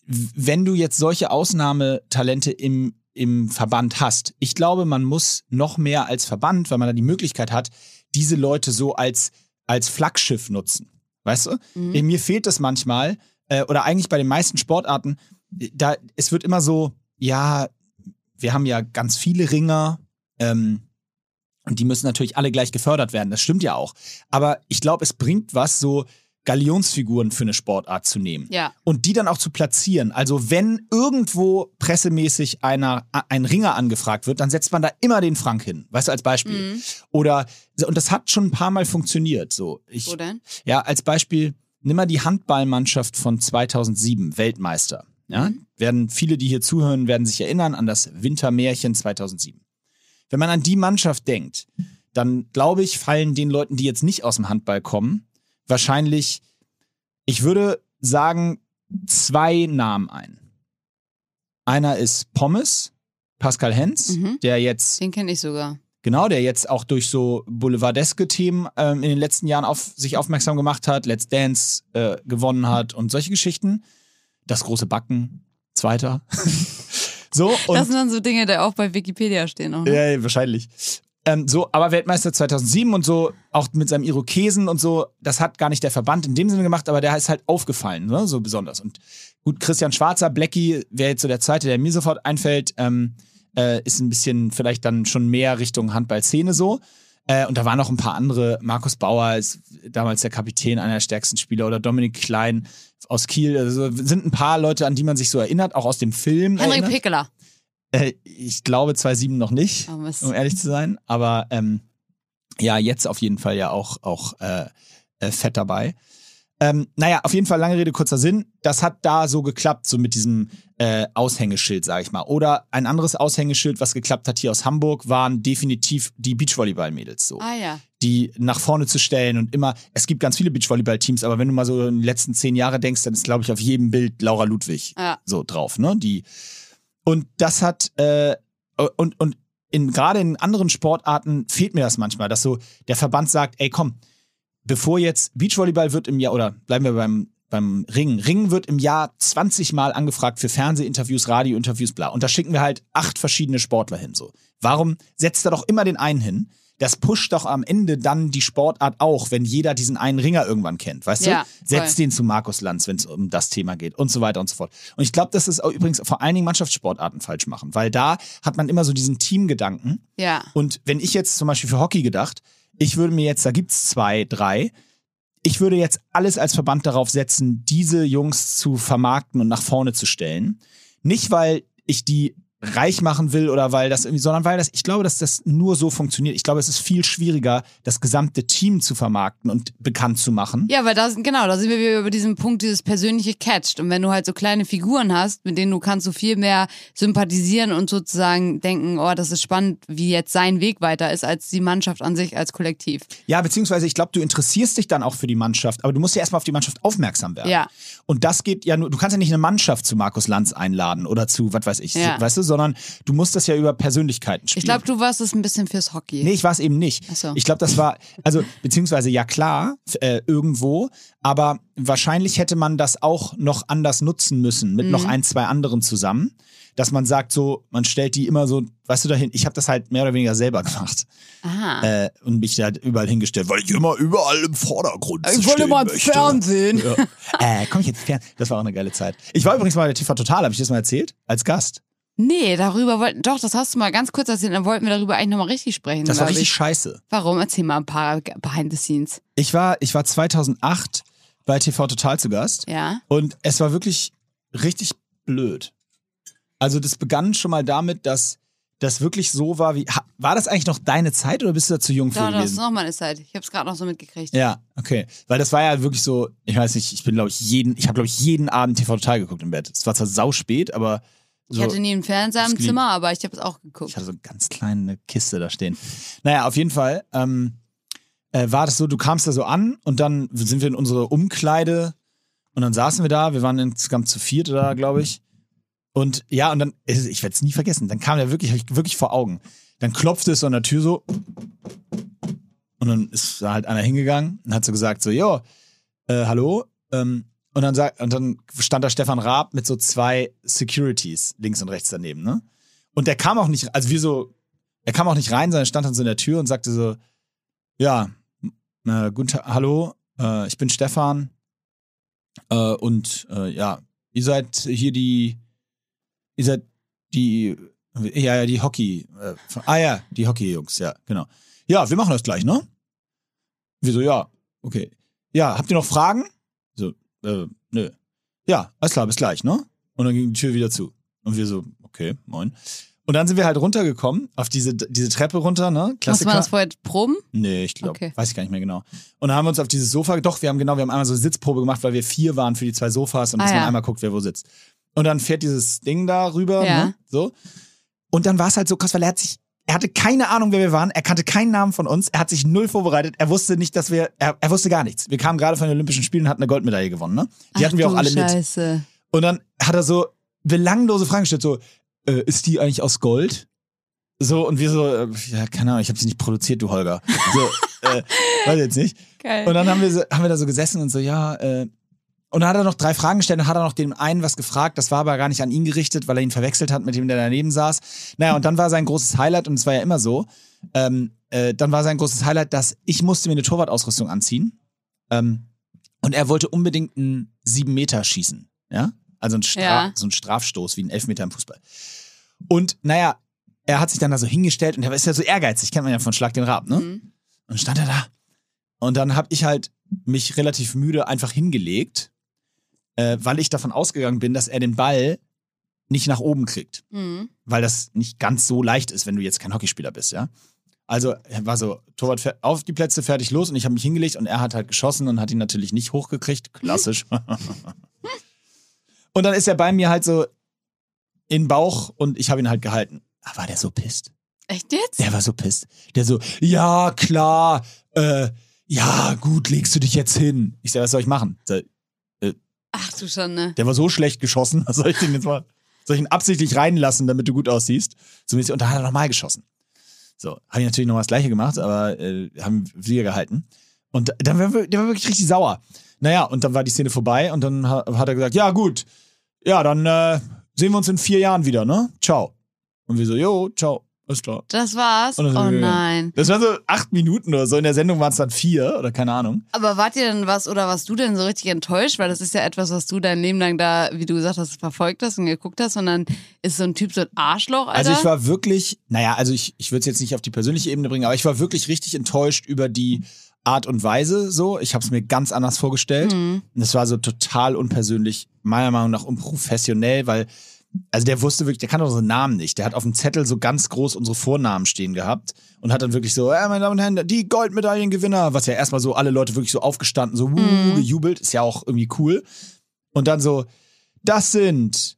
wenn du jetzt solche Ausnahmetalente im, im Verband hast, ich glaube, man muss noch mehr als Verband, weil man da die Möglichkeit hat, diese Leute so als, als Flaggschiff nutzen. Weißt du? Mhm. Mir fehlt das manchmal, äh, oder eigentlich bei den meisten Sportarten, äh, da, es wird immer so, ja, wir haben ja ganz viele Ringer, ähm, und die müssen natürlich alle gleich gefördert werden. Das stimmt ja auch. Aber ich glaube, es bringt was, so Galionsfiguren für eine Sportart zu nehmen Ja. und die dann auch zu platzieren. Also wenn irgendwo pressemäßig einer, ein Ringer angefragt wird, dann setzt man da immer den Frank hin. Weißt du, als Beispiel. Mhm. Oder, und das hat schon ein paar Mal funktioniert. So, ich, Wo denn? ja, als Beispiel, nimm mal die Handballmannschaft von 2007, Weltmeister. Ja? Mhm. Werden viele, die hier zuhören, werden sich erinnern an das Wintermärchen 2007. Wenn man an die Mannschaft denkt, dann glaube ich, fallen den Leuten, die jetzt nicht aus dem Handball kommen, wahrscheinlich, ich würde sagen, zwei Namen ein. Einer ist Pommes, Pascal Hens, Mhm. der jetzt Den kenne ich sogar. Genau, der jetzt auch durch so boulevardeske Themen ähm, in den letzten Jahren auf sich aufmerksam gemacht hat, Let's Dance äh, gewonnen hat und solche Geschichten. Das große Backen, zweiter. so, und das sind dann so Dinge, die auch bei Wikipedia stehen. Auch, ne? ja, wahrscheinlich. Ähm, so, aber Weltmeister 2007 und so, auch mit seinem Irokesen und so, das hat gar nicht der Verband in dem Sinne gemacht, aber der ist halt aufgefallen, ne? so besonders. Und gut, Christian Schwarzer, Blackie, wäre jetzt so der zweite, der mir sofort einfällt, ähm, äh, ist ein bisschen vielleicht dann schon mehr Richtung Handballszene so. Äh, und da waren noch ein paar andere. Markus Bauer ist damals der Kapitän, einer der stärksten Spieler, oder Dominik Klein aus Kiel. Also sind ein paar Leute, an die man sich so erinnert, auch aus dem Film. Henry erinnert. Pickeler. Äh, ich glaube 2.7 noch nicht Oh, um ehrlich zu sein. Aber ähm, ja, jetzt auf jeden Fall ja auch, auch äh, äh, fett dabei. Ähm, naja, auf jeden Fall lange Rede, kurzer Sinn. Das hat da so geklappt, so mit diesem äh, Aushängeschild, sag ich mal. Oder ein anderes Aushängeschild, was geklappt hat hier aus Hamburg, waren definitiv die Beachvolleyball-Mädels so. Ah ja. Die nach vorne zu stellen und immer, es gibt ganz viele Beachvolleyball-Teams, aber wenn du mal so in die letzten zehn Jahre denkst, dann ist, glaube ich, auf jedem Bild Laura Ludwig Ja. so drauf, ne? Die und das hat äh, und und in gerade in anderen Sportarten fehlt mir das manchmal, dass so der Verband sagt, ey komm, bevor jetzt Beachvolleyball wird im Jahr oder bleiben wir beim beim Ringen. Ringen wird im Jahr 20 Mal angefragt für Fernsehinterviews, Radiointerviews, bla. Und da schicken wir halt acht verschiedene Sportler hin. So. Warum setzt da doch immer den einen hin? Das pusht doch am Ende dann die Sportart auch, wenn jeder diesen einen Ringer irgendwann kennt. Weißt Ja, du? Setzt den zu Markus Lanz, wenn es um das Thema geht und so weiter und so fort. Und ich glaube, das ist auch übrigens vor allen Dingen Mannschaftssportarten falsch machen, weil da hat man immer so diesen Teamgedanken. Ja. Und wenn ich jetzt zum Beispiel für Hockey gedacht, ich würde mir jetzt, da gibt's zwei, drei, ich würde jetzt alles als Verband darauf setzen, diese Jungs zu vermarkten und nach vorne zu stellen. Nicht, weil ich die reich machen will oder weil das irgendwie, sondern weil das, ich glaube, dass das nur so funktioniert. Ich glaube, es ist viel schwieriger, das gesamte Team zu vermarkten und bekannt zu machen. Ja, weil da sind, genau, da sind wir wieder über diesen Punkt, dieses persönliche Catched. Und wenn du halt so kleine Figuren hast, mit denen du kannst so viel mehr sympathisieren und sozusagen denken, oh, das ist spannend, wie jetzt sein Weg weiter ist, als die Mannschaft an sich als Kollektiv. Ja, beziehungsweise ich glaube, du interessierst dich dann auch für die Mannschaft, aber du musst ja erstmal auf die Mannschaft aufmerksam werden. Ja. Und das geht ja nur, du kannst ja nicht eine Mannschaft zu Markus Lanz einladen oder zu, was weiß ich, Ja. weißt du, sondern du musst das ja über Persönlichkeiten spielen. Ich glaube, du warst es ein bisschen fürs Hockey. Nee, ich war es eben nicht. So. Ich glaube, das war, also, beziehungsweise ja klar, äh, irgendwo, aber wahrscheinlich hätte man das auch noch anders nutzen müssen, mit Mhm. noch ein, zwei anderen zusammen. Dass man sagt, so, man stellt die immer so, weißt du, dahin, ich habe das halt mehr oder weniger selber gemacht Aha. äh, und mich da überall hingestellt, weil ich immer überall im Vordergrund ich wollte stehen mal im möchte. Fernsehen. Ja. Äh, komm ich jetzt fern? Das war auch eine geile Zeit. Ich war übrigens mal bei TV Total, habe ich das mal erzählt? Als Gast. Nee, darüber wollten, doch, das hast du mal ganz kurz erzählt, dann wollten wir darüber eigentlich nochmal richtig sprechen. Das war richtig ich. scheiße. Warum? Erzähl mal ein paar Behind the Scenes. Ich war, ich war 2008 bei TV Total zu Gast Ja. und es war wirklich richtig blöd. Also das begann schon mal damit, dass das wirklich so war wie. War das eigentlich noch deine Zeit oder bist du da zu jung für doch, das ist gewesen? noch meine Zeit. Ich habe es gerade noch so mitgekriegt. Ja, okay. Weil das war ja wirklich so, ich weiß nicht, ich bin, glaube ich, jeden, ich habe, glaube ich, jeden Abend TV Total geguckt im Bett. Es war zwar sau spät, aber so, Ich hatte nie einen Fernseher im Zimmer, aber ich habe es auch geguckt. ich hatte so eine ganz kleine Kiste da stehen. Naja, auf jeden Fall ähm, äh, war das so, du kamst da so an und dann sind wir in unsere Umkleide und dann saßen wir da, wir waren insgesamt zu viert da, glaube ich. Und ja, und dann, ich werde es nie vergessen, dann kam der wirklich, wirklich vor Augen. Dann klopfte es so an der Tür so und dann ist da halt einer hingegangen und hat so gesagt so, jo, äh, hallo, ähm, und dann, sagt, und dann stand da Stefan Raab mit so zwei Securities links und rechts daneben, ne? Und der kam auch nicht, also wie so, er kam auch nicht rein, sondern stand dann so in der Tür und sagte so, ja, äh, guten Tag, hallo, äh, ich bin Stefan äh, und äh, ja, ihr seid hier die, ihr seid die, ja, ja, die Hockey, äh, ah ja, die Hockey-Jungs, ja, genau. Ja, wir machen das gleich, ne? Wir so, ja, okay. Ja, habt ihr noch Fragen? Äh, nö. Ja, alles klar, bis gleich, ne? Und dann ging die Tür wieder zu. Und wir so, okay, moin. Und dann sind wir halt runtergekommen, auf diese, diese Treppe runter, ne? Klassiker. man das vorher proben? Nee, ich glaube, Okay. weiß ich gar nicht mehr genau. Und dann haben wir uns auf dieses Sofa, doch, wir haben genau, wir haben einmal so eine Sitzprobe gemacht, weil wir vier waren für die zwei Sofas und Ah, dass man ja. einmal guckt, wer wo sitzt. Und dann fährt dieses Ding da rüber, Ja. ne? So. Und dann war es halt so krass, weil er hat sich, er hatte keine Ahnung, wer wir waren, er kannte keinen Namen von uns, er hat sich null vorbereitet, er wusste nicht, dass wir, er, er wusste gar nichts. Wir kamen gerade von den Olympischen Spielen und hatten eine Goldmedaille gewonnen, ne? Die Ach hatten wir auch alle mit. Scheiße. Und dann hat er so belanglose Fragen gestellt, so, äh, ist die eigentlich aus Gold? So, und wir so, äh, ja, keine Ahnung, ich habe sie nicht produziert, du Holger. So, äh, weiß jetzt nicht. Geil. Und dann haben wir, so, haben wir da so gesessen und so, ja, äh, und dann hat er noch drei Fragen gestellt und hat er noch dem einen was gefragt. Das war aber gar nicht an ihn gerichtet, weil er ihn verwechselt hat mit dem, der daneben saß. Naja, und dann war sein großes Highlight, und es war ja immer so, ähm, äh, dann war sein großes Highlight, dass ich musste mir eine Torwartausrüstung anziehen. Ähm, und er wollte unbedingt einen sieben Meter schießen. Ja? Also ein Stra Ja. so ein Strafstoß wie ein Elfmeter im Fußball. Und naja, er hat sich dann da so hingestellt und er ist ja so ehrgeizig, kennt man ja von Schlag den Rab, ne? Mhm. Und stand er da. Und dann habe ich halt mich relativ müde einfach hingelegt, äh, weil ich davon ausgegangen bin, dass er den Ball nicht nach oben kriegt. Mhm. Weil das nicht ganz so leicht ist, wenn du jetzt kein Hockeyspieler bist, ja. Also er war so, Torwart auf die Plätze, fertig, los und ich habe mich hingelegt und er hat halt geschossen und hat ihn natürlich nicht hochgekriegt. Klassisch. und dann ist er bei mir halt so in den Bauch und ich habe ihn halt gehalten. Aber war der so pisst? Echt jetzt? Der war so pisst. Der so, ja, klar, äh, ja, gut, legst du dich jetzt hin. Ich sag, was soll ich machen? So, Ach du Schande. Der war so schlecht geschossen, soll ich den jetzt machen? Soll ich ihn absichtlich reinlassen, damit du gut aussiehst? Zumindest, und da hat er nochmal geschossen. So, habe ich natürlich noch mal das Gleiche gemacht, aber äh, haben wir gehalten. Und dann war, der war wirklich richtig sauer. Naja, und dann war die Szene vorbei und dann ha- hat er gesagt, ja gut, ja, dann äh, sehen wir uns in vier Jahren wieder, ne? Ciao. Und wir so, jo, ciao, alles klar. Das war's? Oh gegangen. nein. Das war so acht Minuten oder so. In der Sendung waren es dann vier oder keine Ahnung. Aber wart ihr denn was oder warst du denn so richtig enttäuscht? Weil das ist ja etwas, was du dein Leben lang da, wie du gesagt hast, verfolgt hast und geguckt hast und dann ist so ein Typ so ein Arschloch, Alter. Also ich war wirklich, naja, also ich, ich würde es jetzt nicht auf die persönliche Ebene bringen, aber ich war wirklich richtig enttäuscht über die Art und Weise so. Ich habe es mir ganz anders vorgestellt. Mhm. Und es war so total unpersönlich, meiner Meinung nach unprofessionell, weil, also der wusste wirklich, der kannte unsere Namen nicht. Der hat auf dem Zettel so ganz groß unsere Vornamen stehen gehabt und hat dann wirklich so, ja, meine Damen und Herren, die Goldmedaillengewinner, was ja erstmal so alle Leute wirklich so aufgestanden, so uh, gejubelt, ist ja auch irgendwie cool. Und dann so, das sind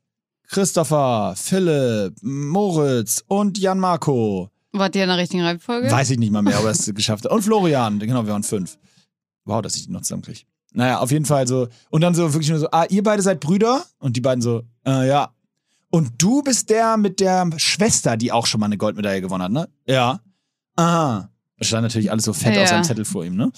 Christopher, Philipp, Moritz und Jan Marco. Wart ihr in der richtigen Reihenfolge? Weiß ich nicht mal mehr, ob er es geschafft hat. Und Florian, genau, wir waren fünf. Wow, dass ich die noch zusammenkriege. Naja, auf jeden Fall so. Und dann so wirklich nur so, ah, ihr beide seid Brüder? Und die beiden so, äh, ja. Und du bist der mit der Schwester, die auch schon mal eine Goldmedaille gewonnen hat, ne? Ja. Aha. Das stand natürlich alles so fett Ja. auf seinem Zettel vor ihm, ne?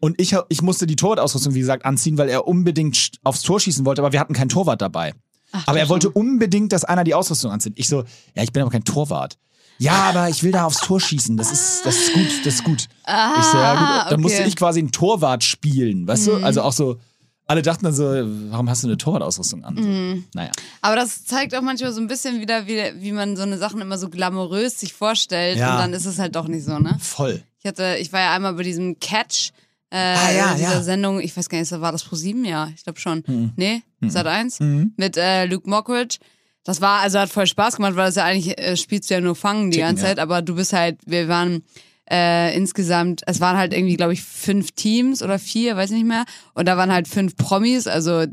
Und ich, ich musste die Torwartausrüstung, wie gesagt, anziehen, weil er unbedingt aufs Tor schießen wollte, aber wir hatten keinen Torwart dabei. Ach, Aber du er wollte unbedingt, dass einer die Ausrüstung anzieht. Ich so, ja, ich bin aber kein Torwart. Ja, aber ich will da aufs Tor schießen. Das ist, das ist gut, das ist gut. Ah, ich so, ja, gut. Dann musste okay. ich quasi einen Torwart spielen, weißt du? Mhm. Also auch so, alle dachten dann so, warum hast du eine Torwartausrüstung an? So, Mhm. Naja. Aber das zeigt auch manchmal so ein bisschen wieder, wie, wie man so eine Sachen immer so glamourös sich vorstellt Ja. und dann ist es halt doch nicht so, ne? Voll. Ich hatte, ich war ja einmal bei diesem Catch, äh, Ah, ja, dieser ja. Sendung, ich weiß gar nicht, war das Pro 7? Ja, ich glaube schon. Mhm. Nee, Sat 1 Mhm. mit äh, Luke Mockridge. Das war, also hat voll Spaß gemacht, weil das ja eigentlich äh, spielst du ja nur fangen die Chicken, ganze. Zeit, aber du bist halt, wir waren äh, insgesamt, es waren halt irgendwie, glaube ich, fünf Teams oder vier, weiß nicht mehr. Und da waren halt fünf Promis, also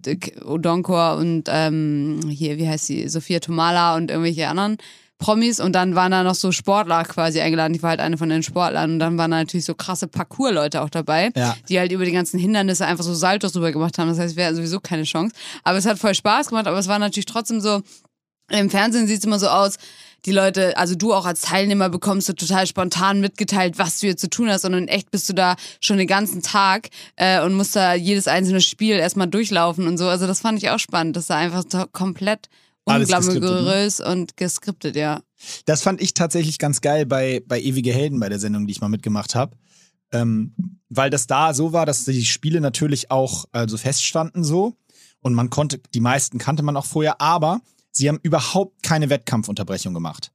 Odonkor und ähm, hier, wie heißt sie, Sophia Tomala und irgendwelche anderen Promis und dann waren da noch so Sportler quasi eingeladen. Ich war halt eine von den Sportlern und dann waren da natürlich so krasse Parcours-Leute auch dabei, Ja. die halt über die ganzen Hindernisse einfach so Saltos drüber gemacht haben. Das heißt, wir hatten sowieso keine Chance. Aber es hat voll Spaß gemacht, aber es war natürlich trotzdem so, im Fernsehen sieht es immer so aus, die Leute, also du auch als Teilnehmer bekommst du total spontan mitgeteilt, was du jetzt zu tun hast. Und in echt bist du da schon den ganzen Tag äh, und musst da jedes einzelne Spiel erstmal durchlaufen und so. Also das fand ich auch spannend. Das war einfach so komplett ne? unglamourös und geskriptet, ja. Das fand ich tatsächlich ganz geil bei, bei Ewige Helden, bei der Sendung, die ich mal mitgemacht habe. Ähm, weil das da so war, dass die Spiele natürlich auch also feststanden so. Und man konnte, die meisten kannte man auch vorher, aber sie haben überhaupt keine Wettkampfunterbrechung gemacht.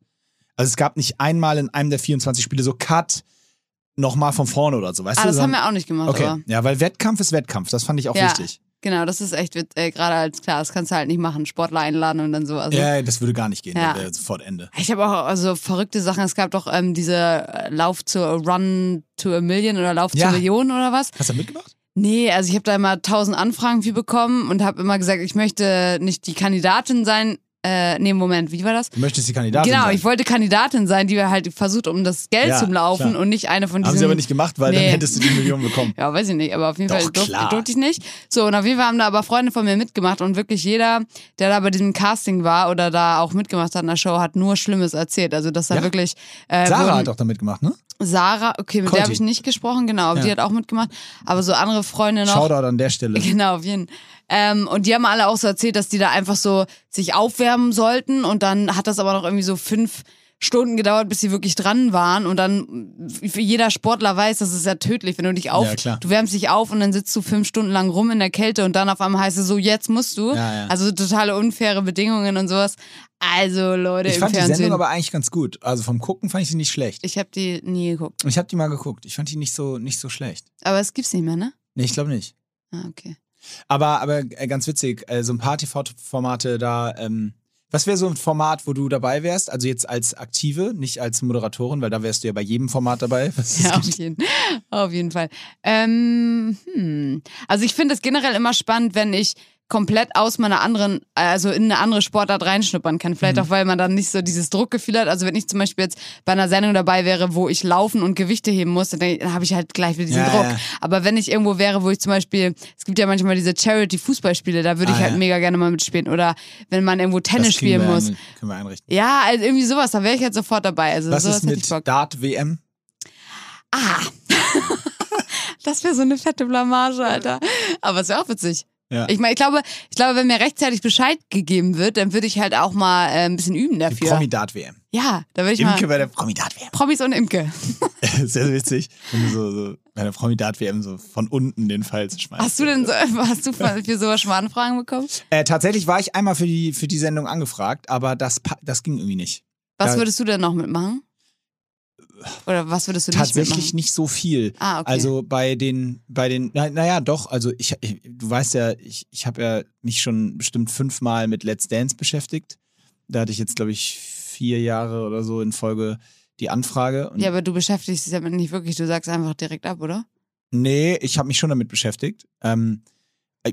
Also es gab nicht einmal in einem der 24 Spiele so Cut, nochmal von vorne oder so, weißt Ah, du? das haben wir auch nicht gemacht, Okay, aber. ja, weil Wettkampf ist Wettkampf, das fand ich auch Ja. wichtig. Genau, das ist echt äh, gerade als klar, das kannst du halt nicht machen. Sportler einladen und dann so. Also, Ja, das würde gar nicht gehen, Ja. wäre sofort Ende. Ich habe auch also verrückte Sachen. Es gab doch ähm, diese äh, Lauf zur Run to a Million oder Lauf Ja. zur Million oder was. Hast du da mitgemacht? Nee, also ich habe da immer tausend Anfragen für bekommen und habe immer gesagt, ich möchte nicht die Kandidatin sein. Äh, nee, Moment, wie war das? Du möchtest die Kandidatin genau, sein. ich wollte Kandidatin sein, die halt versucht, um das Geld Ja, zu laufen klar. und nicht eine von diesen. Haben sie aber nicht gemacht, weil dann Nee. hättest du die Million bekommen. Ja, weiß ich nicht, aber auf jeden Doch, Fall durfte, durfte ich nicht. So, und auf jeden Fall haben da aber Freunde von mir mitgemacht und wirklich jeder, der da bei diesem Casting war oder da auch mitgemacht hat in der Show, hat nur Schlimmes erzählt. Also, dass da Ja. wirklich. Äh, Sarah wurden- hat auch da mitgemacht, ne? Sarah, okay, mit Conti. der habe ich nicht gesprochen, genau, aber Ja. die hat auch mitgemacht. Aber so andere Freunde noch. Shoutout an der Stelle. Genau, auf jeden ähm, Und die haben alle auch so erzählt, dass die da einfach so sich aufwärmen sollten und dann hat das aber noch irgendwie so fünf Stunden gedauert, bis sie wirklich dran waren und dann für jeder Sportler weiß, das ist ja tödlich, wenn du dich auf, Ja, klar. du wärmst dich auf und dann sitzt du fünf Stunden lang rum in der Kälte und dann auf einmal heißt es so, jetzt musst du. Ja, ja. Also totale unfaire Bedingungen und sowas. Also Leute Ich im fand die Fernsehen. Sendung aber eigentlich ganz gut. Also vom Gucken fand ich sie nicht schlecht. ich habe die nie geguckt. Ich habe die mal geguckt. Ich fand die nicht so, nicht so schlecht. Aber es gibt's nicht mehr, ne? Nee, ich glaube nicht. Ah, okay. Aber, aber äh, ganz witzig, äh, so ein paar TV-Formate da. Ähm, was wäre so ein Format, wo du dabei wärst? Also jetzt als Aktive, nicht als Moderatorin, weil da wärst du ja bei jedem Format dabei. Ja, auf jeden, auf jeden Fall. Ähm, hm. Also ich finde es generell immer spannend, wenn ich komplett aus meiner anderen, also in eine andere Sportart reinschnuppern kann. Mhm. Vielleicht auch, weil man dann nicht so dieses Druckgefühl hat. Also wenn ich zum Beispiel jetzt bei einer Sendung dabei wäre, wo ich laufen und Gewichte heben muss, dann, dann habe ich halt gleich wieder diesen Ja, Druck. ja. Aber wenn ich irgendwo wäre, wo ich zum Beispiel, es gibt ja manchmal diese Charity-Fußballspiele, da würde Ah, ich halt ja. mega gerne mal mitspielen. Oder wenn man irgendwo Tennis spielen wir muss. Können wir einrichten. Ja, also irgendwie sowas, da wäre ich halt sofort dabei. Also Was ist mit. Dart-WM? Ah. das wäre so eine fette Blamage, Alter. Aber es wäre auch witzig. Ja. Ich meine, ich glaube, ich glaube, wenn mir rechtzeitig Bescheid gegeben wird, dann würde ich halt auch mal äh, ein bisschen üben dafür. Promi-Dart-WM. ja, da würde ich Imke mal bei der Promi-Dart-WM. Promis und Imke. Sehr witzig, wenn du so, so bei der Promi-Dart-WM so von unten den Pfeil schmeißt. Hast du denn so, hast du für sowas schon Anfragen bekommen? Äh, tatsächlich war ich einmal für die, für die Sendung angefragt, aber das, das ging irgendwie nicht. Was Ja. würdest du denn noch mitmachen? Oder was würdest du nicht Tatsächlich mitmachen? nicht so viel. Ah, okay. Also bei den, bei den, na, naja, doch, also ich, ich du weißt ja, ich, ich habe ja mich schon bestimmt fünfmal mit Let's Dance beschäftigt. Da hatte ich jetzt, glaube ich, vier Jahre oder so in Folge die Anfrage. Ja, aber du beschäftigst dich damit nicht wirklich, du sagst einfach direkt ab, oder? Nee, ich habe mich schon damit beschäftigt. Ähm, äh,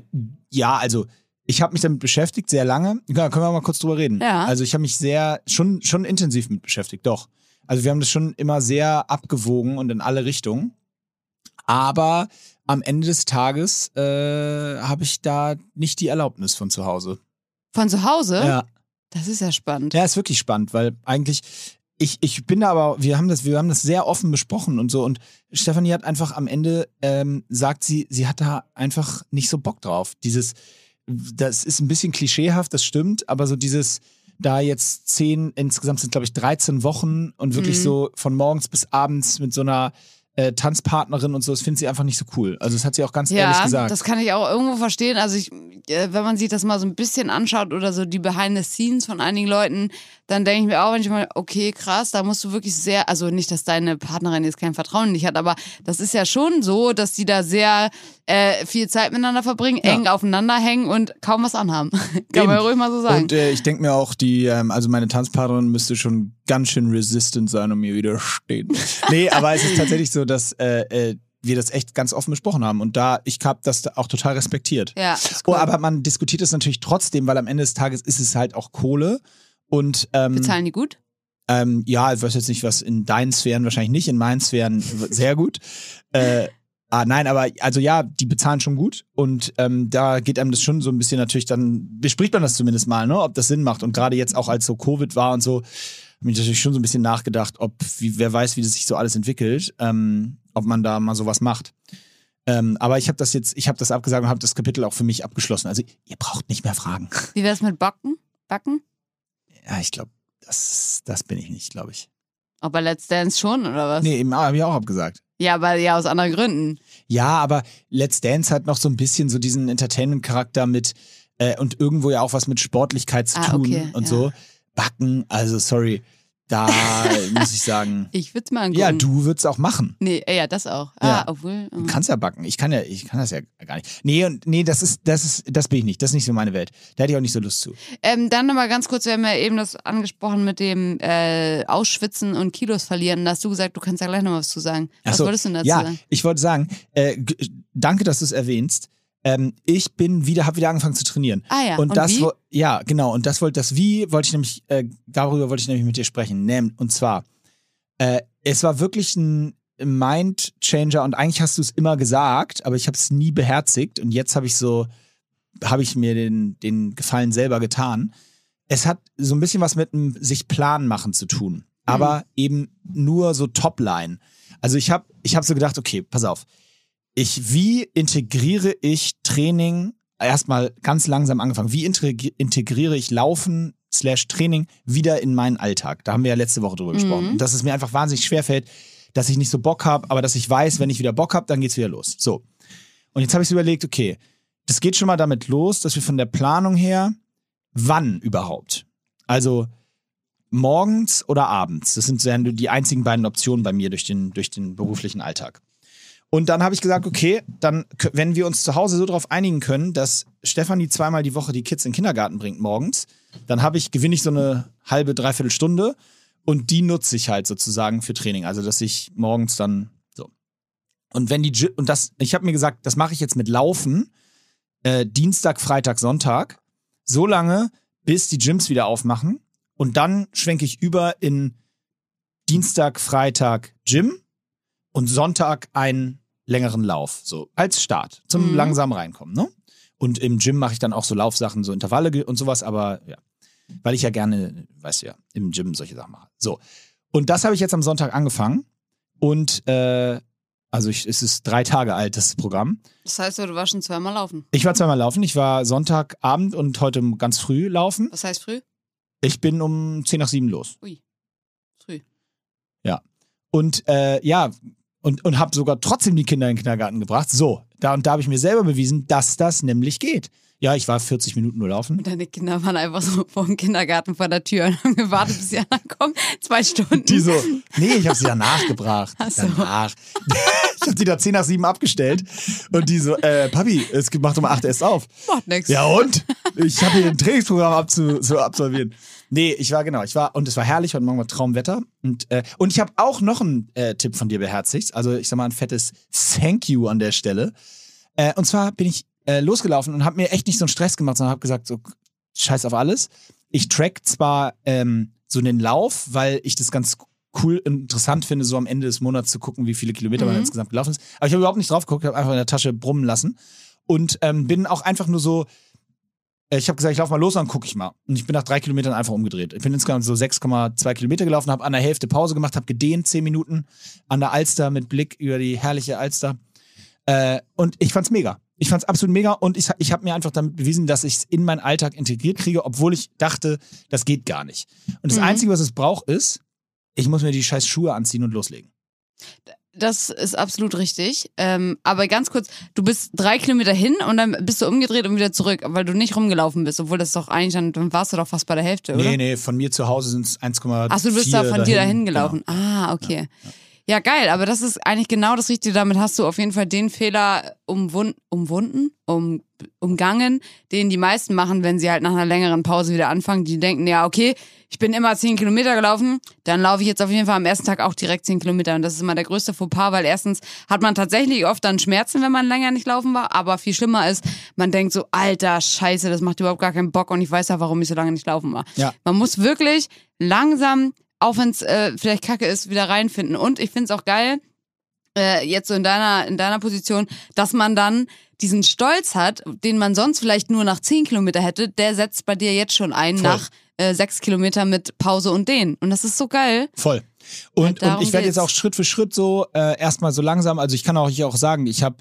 ja, also ich habe mich damit beschäftigt, sehr lange. Ja, können wir mal kurz drüber reden. Ja. Also ich habe mich sehr, schon, schon intensiv mit beschäftigt, doch. Also wir haben das schon immer sehr abgewogen und in alle Richtungen. Aber am Ende des Tages äh, habe ich da nicht die Erlaubnis von zu Hause. Von zu Hause? Ja. Das ist ja spannend. Ja, ist wirklich spannend, weil eigentlich ich, ich bin da aber, wir haben das, wir haben das sehr offen besprochen und so und Stefanie hat einfach am Ende ähm, sagt sie, sie hat da einfach nicht so Bock drauf. Dieses, das ist ein bisschen klischeehaft, das stimmt, aber so dieses da jetzt zehn, insgesamt sind glaube ich 13 Wochen und wirklich Mhm. so von morgens bis abends mit so einer äh, Tanzpartnerin und so, das findet sie einfach nicht so cool. Also das hat sie auch ganz ehrlich Ja, gesagt. das kann ich auch irgendwo verstehen. Also ich, äh, wenn man sich das mal so ein bisschen anschaut oder so die Behind the Scenes von einigen Leuten, dann denke ich mir auch manchmal, okay, krass, da musst du wirklich sehr, also nicht, dass deine Partnerin jetzt kein Vertrauen in dich hat, aber das ist ja schon so, dass die da sehr äh, viel Zeit miteinander verbringen, Ja. eng aufeinander hängen und kaum was anhaben. kann man Eben. ruhig mal so sagen. Und äh, ich denke mir auch, die, ähm, also meine Tanzpartnerin müsste schon ganz schön resistant sein und mir widerstehen. nee, aber es ist tatsächlich so, dass äh, äh, wir das echt ganz offen besprochen haben. Und da, ich habe das da auch total respektiert. ja, Oh, cool. aber man diskutiert es natürlich trotzdem, weil am Ende des Tages ist es halt auch Kohle. Und ähm, Bezahlen die gut? ähm, ja, ich weiß jetzt nicht, was in deinen Sphären wahrscheinlich nicht, in meinen Sphären sehr gut. Äh, ah, nein, aber also ja, die bezahlen schon gut und ähm, da geht einem das schon so ein bisschen natürlich dann, bespricht man das zumindest mal, ne, ob das Sinn macht. Und gerade jetzt auch als so Covid war und so, habe ich natürlich schon so ein bisschen nachgedacht, ob, wie, wer weiß, wie das sich so alles entwickelt, ähm, ob man da mal sowas macht. Ähm, aber ich habe das jetzt, ich habe das abgesagt und habe das Kapitel auch für mich abgeschlossen. Also ihr braucht nicht mehr fragen. Wie wär's mit Backen? Backen? Ja, ich glaube, das, das bin ich nicht, glaube ich. Bei Let's Dance schon, oder was? Nee, eben habe ich auch abgesagt. Ja, aber ja, aus anderen Gründen. Ja, aber Let's Dance hat noch so ein bisschen so diesen Entertainment-Charakter mit äh, und irgendwo ja auch was mit Sportlichkeit zu Ah, tun okay, und ja. so. Backen, also sorry, da muss ich sagen, Ich würde es mal angucken. ja, du würdest auch machen. Nee, äh, ja, das auch. Ja. Ah, obwohl. Du kannst ja backen. Ich kann ja, ich kann das ja gar nicht. Nee, und nee, das ist, das ist, das bin ich nicht. Das ist nicht so meine Welt. Da hätte ich auch nicht so Lust zu. Ähm, dann nochmal ganz kurz, wir haben ja eben das angesprochen mit dem äh, Ausschwitzen und Kilos verlieren. Da hast du gesagt, du kannst ja gleich noch was zu sagen. Was so, wolltest du denn dazu ja, sagen? ich wollte sagen, äh, danke, dass du es erwähnst. Ähm, ich bin wieder, habe wieder angefangen zu trainieren. Ah ja, Und, und das, wie? ja, genau. Und das wollte, das Wie wollte ich nämlich, äh, darüber wollte ich nämlich mit dir sprechen. Näm- Und zwar, äh, es war wirklich ein Mind-Changer und eigentlich hast du es immer gesagt, aber ich habe es nie beherzigt und jetzt habe ich so, habe ich mir den, den Gefallen selber getan. Es hat so ein bisschen was mit einem sich Plan machen zu tun, aber eben nur so Topline. Also ich habe ich hab so gedacht, okay, pass auf. Ich, wie integriere ich Training erstmal ganz langsam angefangen. Wie integ- integriere ich Laufen slash Training wieder in meinen Alltag? Da haben wir ja letzte Woche drüber gesprochen. Und dass es mir einfach wahnsinnig schwer fällt, dass ich nicht so Bock habe, aber dass ich weiß, wenn ich wieder Bock habe, dann geht's wieder los. So. Und jetzt habe ich überlegt, okay, das geht schon mal damit los, dass wir von der Planung her, wann überhaupt? Also morgens oder abends. Das sind so die einzigen beiden Optionen bei mir durch den, durch den beruflichen Alltag. Und dann habe ich gesagt, okay, dann, wenn wir uns zu Hause so darauf einigen können, dass Stefanie zweimal die Woche die Kids in den Kindergarten bringt morgens, dann habe ich, gewinne ich so eine halbe, dreiviertel Stunde und die nutze ich halt sozusagen für Training. Also, dass ich morgens dann so. Und wenn die, und das, ich habe mir gesagt, das mache ich jetzt mit Laufen, äh, Dienstag, Freitag, Sonntag, so lange, bis die Gyms wieder aufmachen. Und dann schwenke ich über in Dienstag, Freitag Gym und Sonntag einen längeren Lauf, so als Start, zum Mhm. langsam reinkommen, ne? Und im Gym mache ich dann auch so Laufsachen, so Intervalle und sowas, aber ja, weil ich ja gerne, weißt du ja, im Gym solche Sachen mache. So. Und das habe ich jetzt am Sonntag angefangen und äh, also ich, es ist drei Tage alt, das Programm. Das heißt, du warst schon zweimal laufen. Ich war zweimal laufen, ich war Sonntagabend und heute ganz früh laufen. Was heißt früh? Ich bin um 10 nach 7 los. Ui. Früh. Und äh, ja, und, und habe sogar trotzdem die Kinder in den Kindergarten gebracht. So, da und da habe ich mir selber bewiesen, dass das nämlich geht. Ja, ich war 40 Minuten nur laufen. Und deine Kinder waren einfach so vor dem Kindergarten vor der Tür und haben gewartet, bis sie ankommen. Zwei Stunden. Die so, nee, ich habe sie danach gebracht. Ach so. Danach. Ich habe die da 10 nach 7 abgestellt. Und die so, äh, Papi, es macht um 8 erst auf. Macht nix. Ja und? Ich habe hier ein Trainingsprogramm abzu, zu absolvieren. Nee, ich war genau, ich war und es war herrlich, heute Morgen war Traumwetter und äh, und ich habe auch noch einen äh, Tipp von dir beherzigt, also ich sag mal ein fettes Thank you an der Stelle. Äh, und zwar bin ich äh, losgelaufen und habe mir echt nicht so einen Stress gemacht, sondern habe gesagt so Scheiß auf alles. Ich track zwar ähm, so den Lauf, weil ich das ganz cool und interessant finde, so am Ende des Monats zu gucken, wie viele Kilometer man Mhm. insgesamt gelaufen ist. Aber ich habe überhaupt nicht drauf geguckt, habe einfach in der Tasche brummen lassen und ähm, bin auch einfach nur so ich habe gesagt, ich laufe mal los, dann gucke ich mal. Und ich bin nach drei Kilometern einfach umgedreht. Ich bin insgesamt so 6,2 Kilometer gelaufen, habe an der Hälfte Pause gemacht, habe gedehnt, 10 Minuten an der Alster mit Blick über die herrliche Alster. Äh, und ich fand's mega. Ich fand's absolut mega und ich, ich habe mir einfach damit bewiesen, dass ich es in meinen Alltag integriert kriege, obwohl ich dachte, das geht gar nicht. Und das Mhm. Einzige, was es braucht, ist, ich muss mir die scheiß Schuhe anziehen und loslegen. Das ist absolut richtig. Ähm, aber ganz kurz, du bist drei Kilometer hin und dann bist du umgedreht und wieder zurück, weil du nicht rumgelaufen bist, obwohl das doch eigentlich dann, dann warst du doch fast bei der Hälfte, oder? Nee, nee, von mir zu Hause sind es 1,4 Achso, du bist da von dir dahin gelaufen. Genau. Ah, okay. Ja, geil, aber das ist eigentlich genau das Richtige. Damit hast du auf jeden Fall den Fehler umwunden, umwunden, um, umgangen, den die meisten machen, wenn sie halt nach einer längeren Pause wieder anfangen. Die denken, ja, okay, ich bin immer 10 Kilometer gelaufen, dann laufe ich jetzt auf jeden Fall am ersten Tag auch direkt 10 Kilometer. Und das ist immer der größte Fauxpas, weil erstens hat man tatsächlich oft dann Schmerzen, wenn man länger nicht laufen war, aber viel schlimmer ist, man denkt so, alter Scheiße, das macht überhaupt gar keinen Bock und ich weiß ja, warum ich so lange nicht laufen war. Ja. Man muss wirklich langsam auch wenn es äh, vielleicht kacke ist, wieder reinfinden. Und ich finde es auch geil, äh, jetzt so in deiner, in deiner Position, dass man dann diesen Stolz hat, den man sonst vielleicht nur nach 10 Kilometer hätte, der setzt bei dir jetzt schon ein Voll. nach äh, 6 Kilometer mit Pause und den. Und das ist so geil. Voll. Und, darum und ich werde jetzt auch Schritt für Schritt so äh, erstmal so langsam, also ich kann auch, auch sagen, ich habe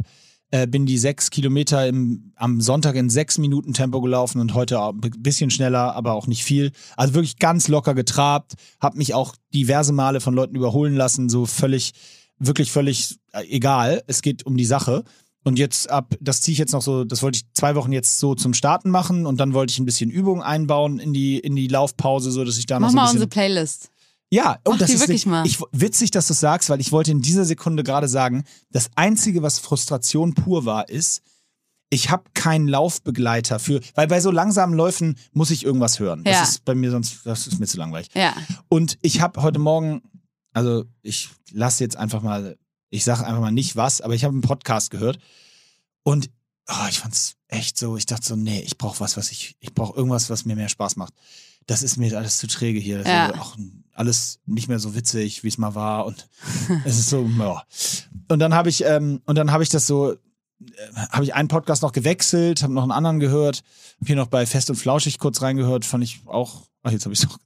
äh, bin die sechs Kilometer im, am Sonntag in sechs Minuten Tempo gelaufen und heute auch ein bisschen schneller, aber auch nicht viel. Also wirklich ganz locker getrabt, habe mich auch diverse Male von Leuten überholen lassen, so völlig, wirklich völlig äh, egal. Es geht um die Sache. Und jetzt ab, das ziehe ich jetzt noch so, das wollte ich zwei Wochen jetzt so zum Starten machen und dann wollte ich ein bisschen Übung einbauen in die, in die Laufpause, so dass ich da noch Mach so ein mal bisschen unsere Playlist. ja, oh, Mach das die ist wirklich mal. Ich, witzig, dass du sagst, weil ich wollte in dieser Sekunde gerade sagen, das einzige, was Frustration pur war, ist, ich habe keinen Laufbegleiter für, weil bei so langsamen Läufen muss ich irgendwas hören. Ja. Das ist bei mir sonst, das ist mir zu langweilig. Ja. Und ich habe heute Morgen, also ich lasse jetzt einfach mal, ich sage einfach mal nicht was, aber ich habe einen Podcast gehört und oh, ich fand's echt so, ich dachte so, nee, ich brauche was, was ich, ich brauche irgendwas, was mir mehr Spaß macht. Das ist mir alles zu träge hier. Das Ja. ist auch alles nicht mehr so witzig, wie es mal war und es ist so, ja. Und dann habe ich, ähm, und dann habe ich das so, äh, habe ich einen Podcast noch gewechselt, habe noch einen anderen gehört, hab hier noch bei Fest und Flauschig kurz reingehört, fand ich auch, ach jetzt habe ich doch,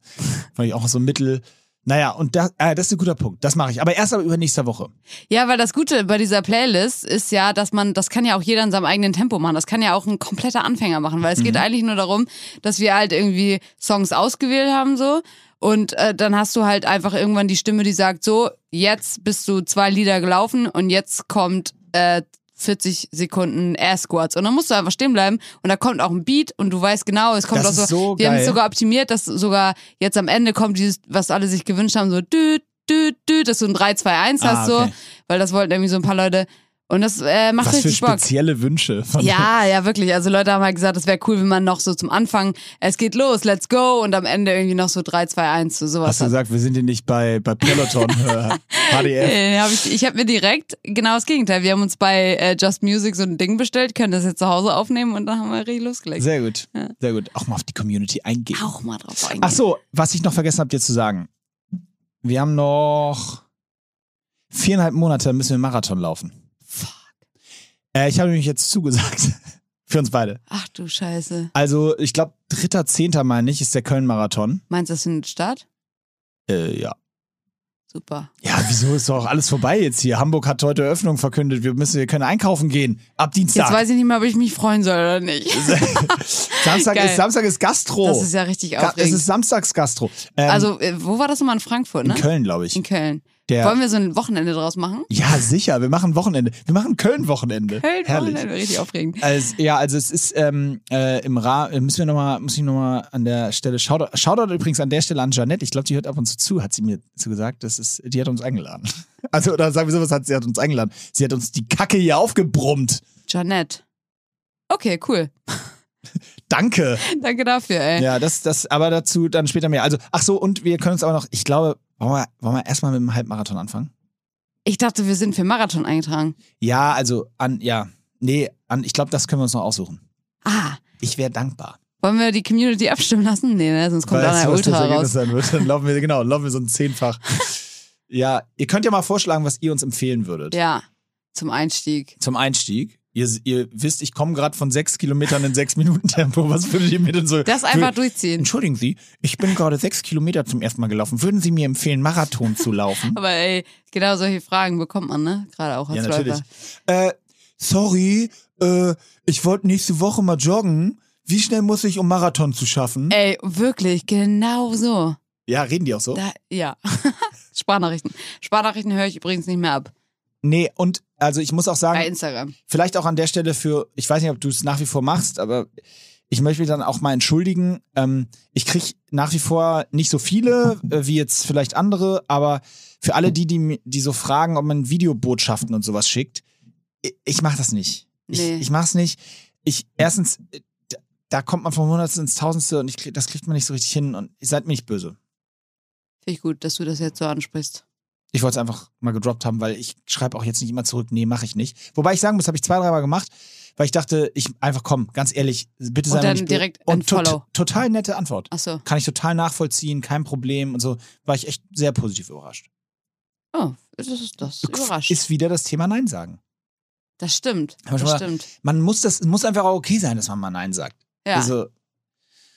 fand ich auch so mittel. Naja, und da, äh, das ist ein guter Punkt. Das mache ich. Aber erst aber über nächste Woche. Ja, weil das Gute bei dieser Playlist ist ja, dass man, das kann ja auch jeder in seinem eigenen Tempo machen. Das kann ja auch ein kompletter Anfänger machen, weil es Mhm. geht eigentlich nur darum, dass wir halt irgendwie Songs ausgewählt haben so. Und äh, dann hast du halt einfach irgendwann die Stimme, die sagt so, jetzt bist du zwei Lieder gelaufen und jetzt kommt äh, 40 Sekunden Air Squats. Und dann musst du einfach stehen bleiben und da kommt auch ein Beat und du weißt genau, es kommt Das auch so, so wir haben es sogar optimiert, dass sogar jetzt am Ende kommt dieses, was alle sich gewünscht haben, so düt, düt, düt, dass du ein 3, 2, 1 Ah, hast okay. so, weil das wollten irgendwie so ein paar Leute und das äh, macht Was für richtig Bock. spezielle Wünsche. Ja, ja, wirklich. Also Leute haben halt gesagt, es wäre cool, wenn man noch so zum Anfang, es geht los, let's go und am Ende irgendwie noch so 3, 2, 1, so sowas. Hast du hat. gesagt, wir sind hier nicht bei, bei Peloton, HDF? Äh, hab ich ich habe mir direkt genau das Gegenteil. Wir haben uns bei äh, Just Music so ein Ding bestellt, können das jetzt zu Hause aufnehmen und dann haben wir richtig losgelegt. Sehr gut, sehr gut. Auch mal auf die Community eingehen. Auch mal drauf eingehen. Ach so, was ich noch vergessen habe dir zu sagen. Wir haben noch viereinhalb Monate, müssen wir Marathon laufen. Äh, ich habe nämlich jetzt zugesagt. Für uns beide. Ach du Scheiße. Also, ich glaube, dritter, zehnter meine ich, ist der Köln-Marathon. Meinst du, das findet statt? Äh, ja. Super. Ja, wieso ist doch alles vorbei jetzt hier? Hamburg hat heute Eröffnung verkündet. Wir müssen, wir können einkaufen gehen. Ab Dienstag. Jetzt weiß ich nicht mehr, ob ich mich freuen soll oder nicht. Samstag, Geil. ist, Samstag ist Gastro. Das ist ja richtig Ga- es aufregend. ist Samstags Gastro. Ähm, also, äh, wo war das nochmal in Frankfurt, in ne? Köln, glaube ich. In Köln. Der, Wollen wir so ein Wochenende draus machen? ja, sicher. Wir machen Wochenende. Wir machen Köln-Wochenende. Köln, Herrlich. Wochenende, richtig aufregend. Also, ja, also es ist ähm, äh, im Rahmen, müssen wir nochmal, muss ich nochmal an der Stelle, Shoutout, Shoutout übrigens an der Stelle an Janette, ich glaube, die hört ab und zu zu, hat sie mir so gesagt, das ist, die hat uns eingeladen. Also, oder sagen wir sowas, hat sie hat uns eingeladen. Sie hat uns die Kacke hier aufgebrummt. Janette. Okay, cool. Danke. Danke dafür, ey. Ja, das, das, aber dazu dann später mehr. Also, ach so, und wir können uns aber noch, ich glaube, wollen wir, wollen wir erstmal mit dem Halbmarathon anfangen? Ich dachte, wir sind für Marathon eingetragen. Ja, also, an, ja, nee, an, ich glaube, das können wir uns noch aussuchen. Ah, Ich wäre dankbar. wollen wir die Community abstimmen lassen? Nee, ne? sonst kommt Weißt dann ein Ultra raus. sein wird? Dann laufen wir, genau, laufen wir so ein Zehnfach. ja, ihr könnt ja mal vorschlagen, was ihr uns empfehlen würdet. Ja, zum Einstieg. Zum Einstieg. Ihr, ihr wisst, ich komme gerade von sechs Kilometern in sechs Minuten Tempo. Was würdet ihr mir denn so? Das einfach Wür- durchziehen. Entschuldigen Sie, ich bin gerade sechs Kilometer zum ersten Mal gelaufen. Würden Sie mir empfehlen, Marathon zu laufen? Aber ey, genau solche Fragen bekommt man, ne? Gerade auch als ja, natürlich. Läufer. Äh, sorry, äh, ich wollte nächste Woche mal joggen. Wie schnell muss ich, um Marathon zu schaffen? Ey, wirklich, genau so. Ja, reden die auch so? Da, ja. Sprachnachrichten. Sprachnachrichten höre ich übrigens nicht mehr ab. Nee, und also ich muss auch sagen, Bei Instagram. vielleicht auch an der Stelle für, ich weiß nicht, ob du es nach wie vor machst, aber ich möchte mich dann auch mal entschuldigen. Ähm, ich kriege nach wie vor nicht so viele äh, wie jetzt vielleicht andere, aber für alle die, die, die so fragen, ob man Videobotschaften und sowas schickt, ich, ich mache das nicht. Ich, Nee. ich mache es nicht. Ich erstens, äh, da, da kommt man vom Hundertste ins Tausendste und ich, krieg- das kriegt man nicht so richtig hin und seid mir nicht böse. Finde ich gut, dass du das jetzt so ansprichst. Ich wollte es einfach mal gedroppt haben, weil ich schreibe auch jetzt nicht immer zurück, nee, mache ich nicht. Wobei ich sagen muss, habe ich zwei, dreimal gemacht, weil ich dachte, ich einfach komm, ganz ehrlich, bitte sei Und dann nicht direkt und unfollow. total nette Antwort. Achso. Kann ich total nachvollziehen, kein Problem und so. War ich echt sehr positiv überrascht. Oh, das ist das. Überrascht. Ist wieder das Thema Nein sagen. das stimmt. Das mal- stimmt. Man muss das, es muss einfach auch okay sein, dass man mal Nein sagt. Ja. Also,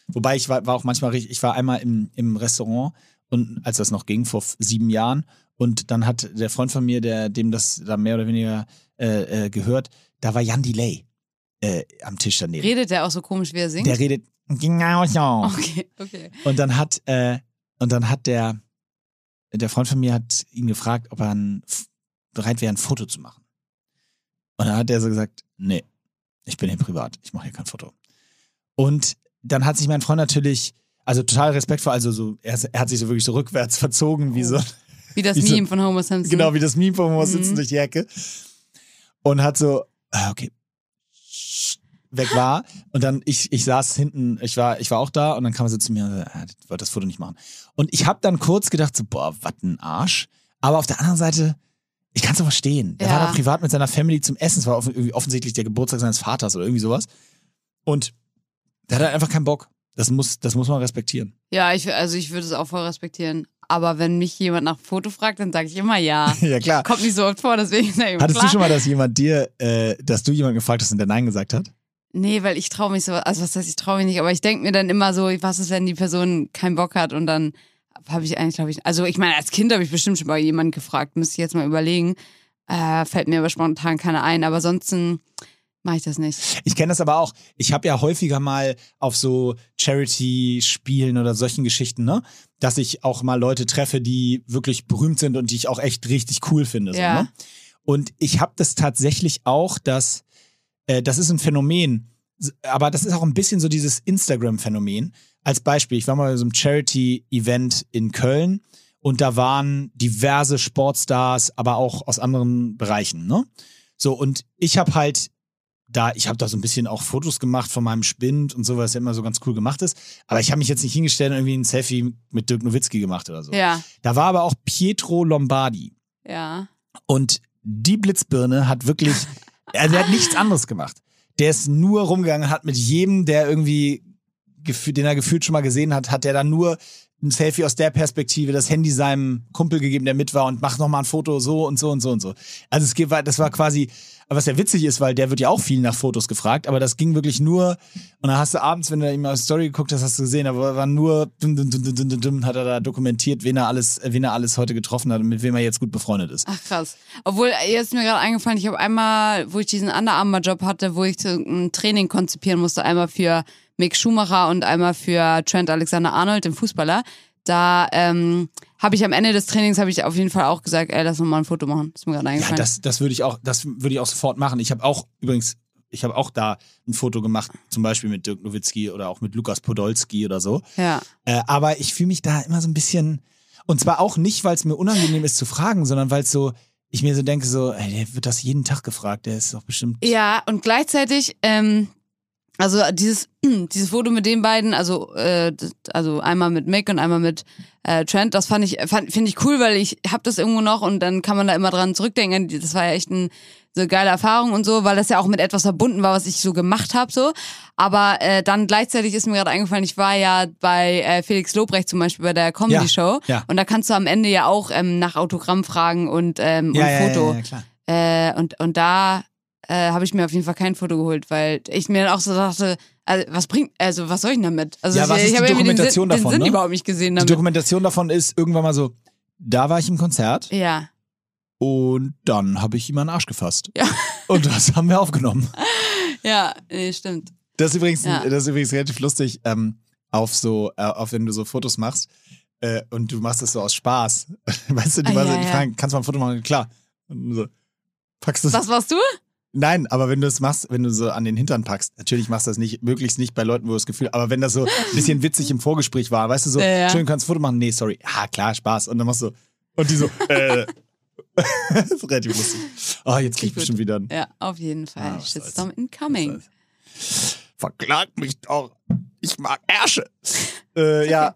wobei ich war, war auch manchmal richtig, ich war einmal im, im Restaurant und als das noch ging, vor sieben Jahren, und dann hat der Freund von mir, der, dem das da mehr oder weniger äh, äh, gehört, da war Jan Delay äh, am Tisch daneben. Redet der auch so komisch, wie er singt? der redet genau so. okay, okay. Und dann hat, äh, und dann hat der, der Freund von mir hat ihn gefragt, ob er ein, bereit wäre, ein Foto zu machen. Und dann hat er so gesagt, nee, ich bin hier privat, ich mache hier kein Foto. Und dann hat sich mein Freund natürlich, also total respektvoll, also so, er, er hat sich so wirklich so rückwärts verzogen, wie so, Wie das so- Meme von Homer Simpson. genau wie das Meme von Homer sitzen Mhm. durch die Ecke. Und hat so, ah, okay, weg war. Und dann, ich, ich saß hinten, ich war, ich war auch da und dann kam er so zu mir und ah, ich wollte das Foto nicht machen. Und ich habe dann kurz gedacht, so, boah, was ein Arsch. Aber auf der anderen Seite, ich kann es doch verstehen. Der Ja. war da privat mit seiner Family zum Essen. Es war off offensichtlich der Geburtstag seines Vaters oder irgendwie sowas. Und der hat halt einfach keinen Bock. Das muss, das muss man respektieren. Ja, ich, also ich würde es auch voll respektieren. Aber wenn mich jemand nach Foto fragt, dann sage ich immer ja. ja, klar. Kommt nicht so oft vor, deswegen sage ich immer Hattest klar. du schon mal, dass jemand dir, äh, dass du jemanden gefragt hast und der Nein gesagt hat? Nee, weil ich traue mich so, also was heißt, ich traue mich nicht, aber ich denke mir dann immer so, was ist, wenn die Person keinen Bock hat und dann habe ich eigentlich, glaube ich, also ich meine, als Kind habe ich bestimmt schon mal jemanden gefragt, müsste ich jetzt mal überlegen. Äh, fällt mir aber spontan keiner ein, aber sonst mache ich das nicht. Ich kenne das aber auch. Ich habe ja häufiger mal auf so Charity-Spielen oder solchen Geschichten, ne, dass ich auch mal Leute treffe, die wirklich berühmt sind und die ich auch echt richtig cool finde. So, Ja. ne? Und ich habe das tatsächlich auch, dass äh, das ist ein Phänomen, aber das ist auch ein bisschen so dieses Instagram-Phänomen. Als Beispiel, ich war mal bei so einem Charity-Event in Köln und da waren diverse Sportstars, aber auch aus anderen Bereichen, ne? So, und ich habe halt da, ich habe da so ein bisschen auch Fotos gemacht von meinem Spind und so, was ja immer so ganz cool gemacht ist. Aber ich habe mich jetzt nicht hingestellt und irgendwie ein Selfie mit Dirk Nowitzki gemacht oder so. Ja, Da war aber auch Pietro Lombardi. ja. Und die Blitzbirne hat wirklich, also er hat nichts anderes gemacht. Der ist nur rumgegangen hat mit jedem, der irgendwie, den er gefühlt schon mal gesehen hat, hat der dann nur ein Selfie aus der Perspektive, das Handy seinem Kumpel gegeben, der mit war und macht nochmal ein Foto so und so und so und so. Also es geht, das war quasi, was ja witzig ist, weil der wird ja auch viel nach Fotos gefragt, aber das ging wirklich nur, und dann hast du abends, wenn du ihm aus Story geguckt hast, hast du gesehen, aber war nur, dum, dum, dum, dum, dum, dum, hat er da dokumentiert, wen er alles, wen er alles heute getroffen hat und mit wem er jetzt gut befreundet ist. Ach krass. Obwohl, jetzt ist mir gerade eingefallen, ich habe einmal, wo ich diesen Underarmour-Job hatte, wo ich ein Training konzipieren musste, einmal für Mick Schumacher und einmal für Trent Alexander-Arnold, den Fußballer. Da ähm, habe ich am Ende des Trainings habe ich auf jeden Fall auch gesagt, ey, lass uns mal ein Foto machen. ist mir gerade Ja, eingefallen. das, das würde ich auch, das würde ich auch sofort machen. Ich habe auch übrigens, ich habe auch da ein Foto gemacht, zum Beispiel mit Dirk Nowitzki oder auch mit Lukas Podolski oder so. ja. Äh, aber ich fühle mich da immer so ein bisschen, und zwar auch nicht, weil es mir unangenehm ist zu fragen, sondern weil es so, ich mir so denke, so, ey, der wird das jeden Tag gefragt, der ist doch bestimmt. Ja, und gleichzeitig, ähm, also dieses, dieses Foto mit den beiden, also, äh, also einmal mit Mick und einmal mit äh, Trent, das fand ich, fand, finde ich cool, weil ich hab das irgendwo noch und dann kann man da immer dran zurückdenken. Das war ja echt ein, so eine geile Erfahrung und so, weil das ja auch mit etwas verbunden war, was ich so gemacht habe, so. Aber äh, dann gleichzeitig ist mir gerade eingefallen, ich war ja bei äh, Felix Lobrecht zum Beispiel bei der Comedy Show ja. und da kannst du am Ende ja auch ähm, nach Autogramm fragen und, ähm, ja, und ja, Foto. Ja, ja, klar. Äh, und, und da äh, habe ich mir auf jeden Fall kein Foto geholt, weil ich mir dann auch so dachte, also was bringt, also was soll ich denn damit? Also Ja, ich, was ist ich die habe irgendwie den, Dokumentation davon, den Sinn ne? überhaupt nicht gesehen Die damit. Dokumentation davon ist irgendwann mal so, da war ich im Konzert ja, und dann habe ich ihm den Arsch gefasst. Ja. Und das haben wir aufgenommen. ja, nee, stimmt. Das ist übrigens, Ja. das ist übrigens relativ lustig, ähm, auf so, äh, auf wenn du so Fotos machst äh, und du machst das so aus Spaß. weißt du, die, Ah, so, ja, die ja. fragen, kannst du mal ein Foto machen? Klar. Und so, Packst du Was machst du? Nein, aber wenn du es machst, wenn du so an den Hintern packst, natürlich machst du das nicht, möglichst nicht bei Leuten, wo du das Gefühl, aber wenn das so ein bisschen witzig im Vorgespräch war, weißt du so, Ja, ja. schön, kannst du ein Foto machen? Nee, sorry. Ah, klar, Spaß. Und dann machst du, und die so, äh. das ist relativ lustig. Oh, jetzt krieg ich bestimmt wieder einen. Ja, auf jeden Fall. Ah, Shitstorm incoming. Verklagt mich doch. Ich mag Ärsche. äh, ja.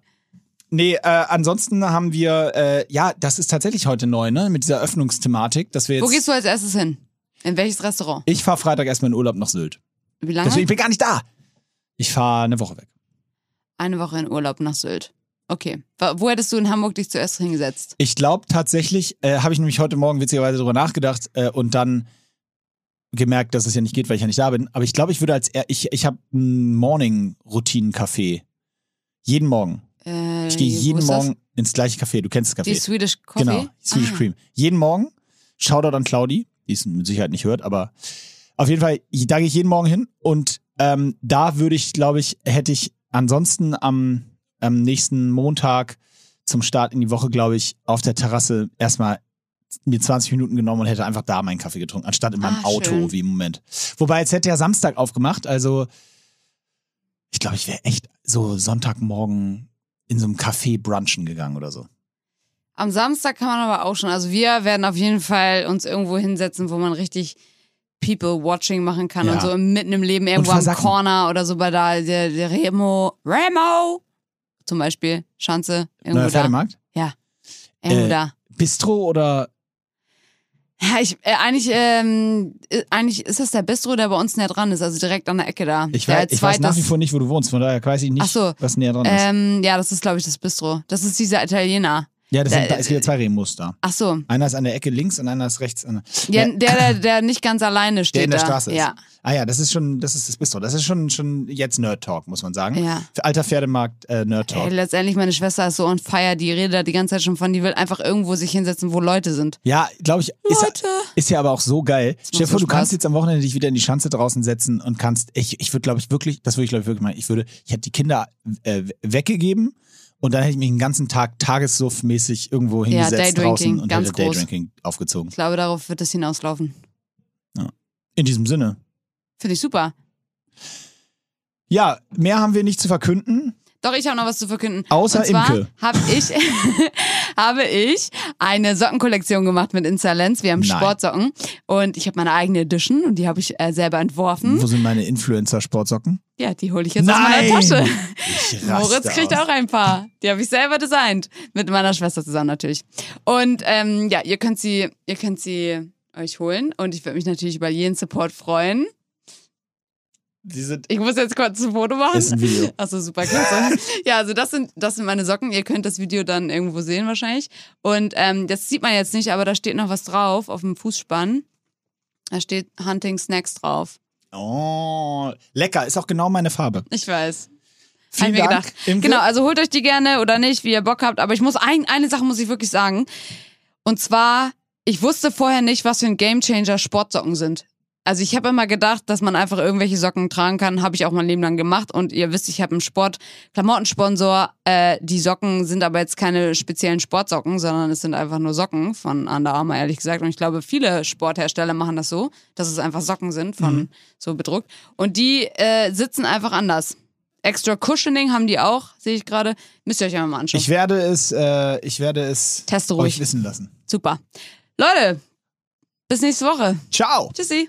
Nee, äh, ansonsten haben wir, äh, ja, das ist tatsächlich heute neu, ne? Mit dieser Öffnungsthematik, dass wir jetzt. Wo gehst du als erstes hin? In welches Restaurant? ich fahre Freitag erstmal in Urlaub nach Sylt. Wie lange? Deswegen ich bin gar nicht da. Ich fahre eine Woche weg. Eine Woche in Urlaub nach Sylt. Okay. Wo hättest du in Hamburg dich zuerst hingesetzt? Ich glaube tatsächlich, äh, habe ich nämlich heute Morgen witzigerweise drüber nachgedacht äh, und dann gemerkt, dass es ja nicht geht, weil ich ja nicht da bin. Aber ich glaube, ich würde als er ich ich habe einen Morning-Routinen-Café. Jeden Morgen. Äh, Ich gehe jeden ist das? Morgen ins gleiche Café. Du kennst das Café. Die Swedish Coffee? Genau, Swedish ah. Cream. Jeden Morgen. Shoutout an Claudi, die es mit Sicherheit nicht hört, aber auf jeden Fall, da gehe ich jeden Morgen hin und ähm, da würde ich, glaube ich, hätte ich ansonsten am, am nächsten Montag zum Start in die Woche, glaube ich, auf der Terrasse erstmal mir 20 Minuten genommen und hätte einfach da meinen Kaffee getrunken, anstatt in meinem Ah, Auto, schön. wie im Moment. Wobei, jetzt hätte ja Samstag aufgemacht, also ich glaube, ich wäre echt so Sonntagmorgen in so einem Café brunchen gegangen oder so. Am Samstag kann man aber auch schon. Also wir werden auf jeden Fall uns irgendwo hinsetzen, wo man richtig People-Watching machen kann Ja. und so mitten im Leben irgendwo am. Corner oder so bei da, der, der Remo, Remo zum Beispiel, Schanze, irgendwo Neuer da. Pferdemarkt? Irgendwo Äh, da. Bistro oder Ja, ich, äh, eigentlich, ähm, äh, eigentlich ist das der Bistro, der bei uns näher dran ist, also direkt an der Ecke da. Ich, weiß, ich weiß nach wie vor nicht, wo du wohnst, von daher weiß ich nicht, so, was näher dran ist. Ähm, ja, das ist, glaube ich, das Bistro. Das ist dieser Italiener. Ja, das da- sind, da ist wieder zwei Remus da. Ach so. Einer ist an der Ecke links und einer ist rechts. An der, Ja, Ja. der, der, der nicht ganz alleine steht. der in der da. Straße ist. Ja, Ah ja, das ist schon, das ist das Bistro. Das ist schon, schon jetzt Nerd Talk, muss man sagen. ja. Alter Pferdemarkt äh, Nerd Ey, Talk. letztendlich, meine Schwester ist so on fire, die redet da die ganze Zeit schon von, die will einfach irgendwo sich hinsetzen, wo Leute sind. Ja, glaube ich, ist, ja- Leute! ist ja aber auch so geil. Stell dir so vor, du kannst jetzt am Wochenende dich wieder in die Schanze draußen setzen und kannst, ich, ich würde glaube ich wirklich, das würde ich glaube ich wirklich machen, ich würde, ich hätte die Kinder äh, weggegeben und dann hätte ich mich den ganzen Tag tagessuff-mäßig irgendwo Ja, hingesetzt Daydrinking, draußen und hätte groß. Daydrinking aufgezogen. Ich glaube, darauf wird es hinauslaufen. In diesem Sinne. Finde ich super. Ja, mehr haben wir nicht zu verkünden. Doch, ich habe noch was zu verkünden. Außer Und zwar Imke. habe ich, habe ich eine Sockenkollektion gemacht mit Insolence. Wir haben Nein. Sportsocken und ich habe meine eigene Edition und die habe ich äh, selber entworfen. Wo sind meine Influencer-Sportsocken? Ja, die hole ich jetzt Nein! aus meiner Tasche. Moritz kriegt aus. auch ein paar. Die habe ich selber designt. Mit meiner Schwester zusammen natürlich. Und ähm, ja, ihr könnt sie, ihr könnt sie euch holen. Und ich würde mich natürlich über jeden Support freuen. Die sind, Ich muss jetzt kurz ein Foto machen. ist ein Video. Achso, super klasse. ja, also das sind, das sind meine Socken. Ihr könnt das Video dann irgendwo sehen wahrscheinlich. Und ähm, das sieht man jetzt nicht, aber da steht noch was drauf auf dem Fußspann. Da steht Hunting Snacks drauf. Oh, lecker. Ist auch genau meine Farbe. Ich weiß. Vielen Hab Dank. Genau, also holt euch die gerne oder nicht, wie ihr Bock habt. Aber ich muss ein, eine Sache muss ich wirklich sagen. Und zwar, ich wusste vorher nicht, was für ein Gamechanger Sportsocken sind. Also ich habe immer gedacht, dass man einfach irgendwelche Socken tragen kann. Habe ich auch mein Leben lang gemacht. Und ihr wisst, ich habe einen Sport-Klamottensponsor. Äh, die Socken sind aber jetzt keine speziellen Sportsocken, sondern es sind einfach nur Socken von Under Armour, ehrlich gesagt. Und ich glaube, viele Sporthersteller machen das so, dass es einfach Socken sind, von Mhm. so bedruckt. Und die äh, sitzen einfach anders. Extra Cushioning haben die auch, sehe ich gerade. Müsst ihr euch einfach mal anschauen. Ich werde es, äh, ich werde es Teste euch ruhig. wissen lassen. Super. Leute, bis nächste Woche. Ciao. Tschüssi.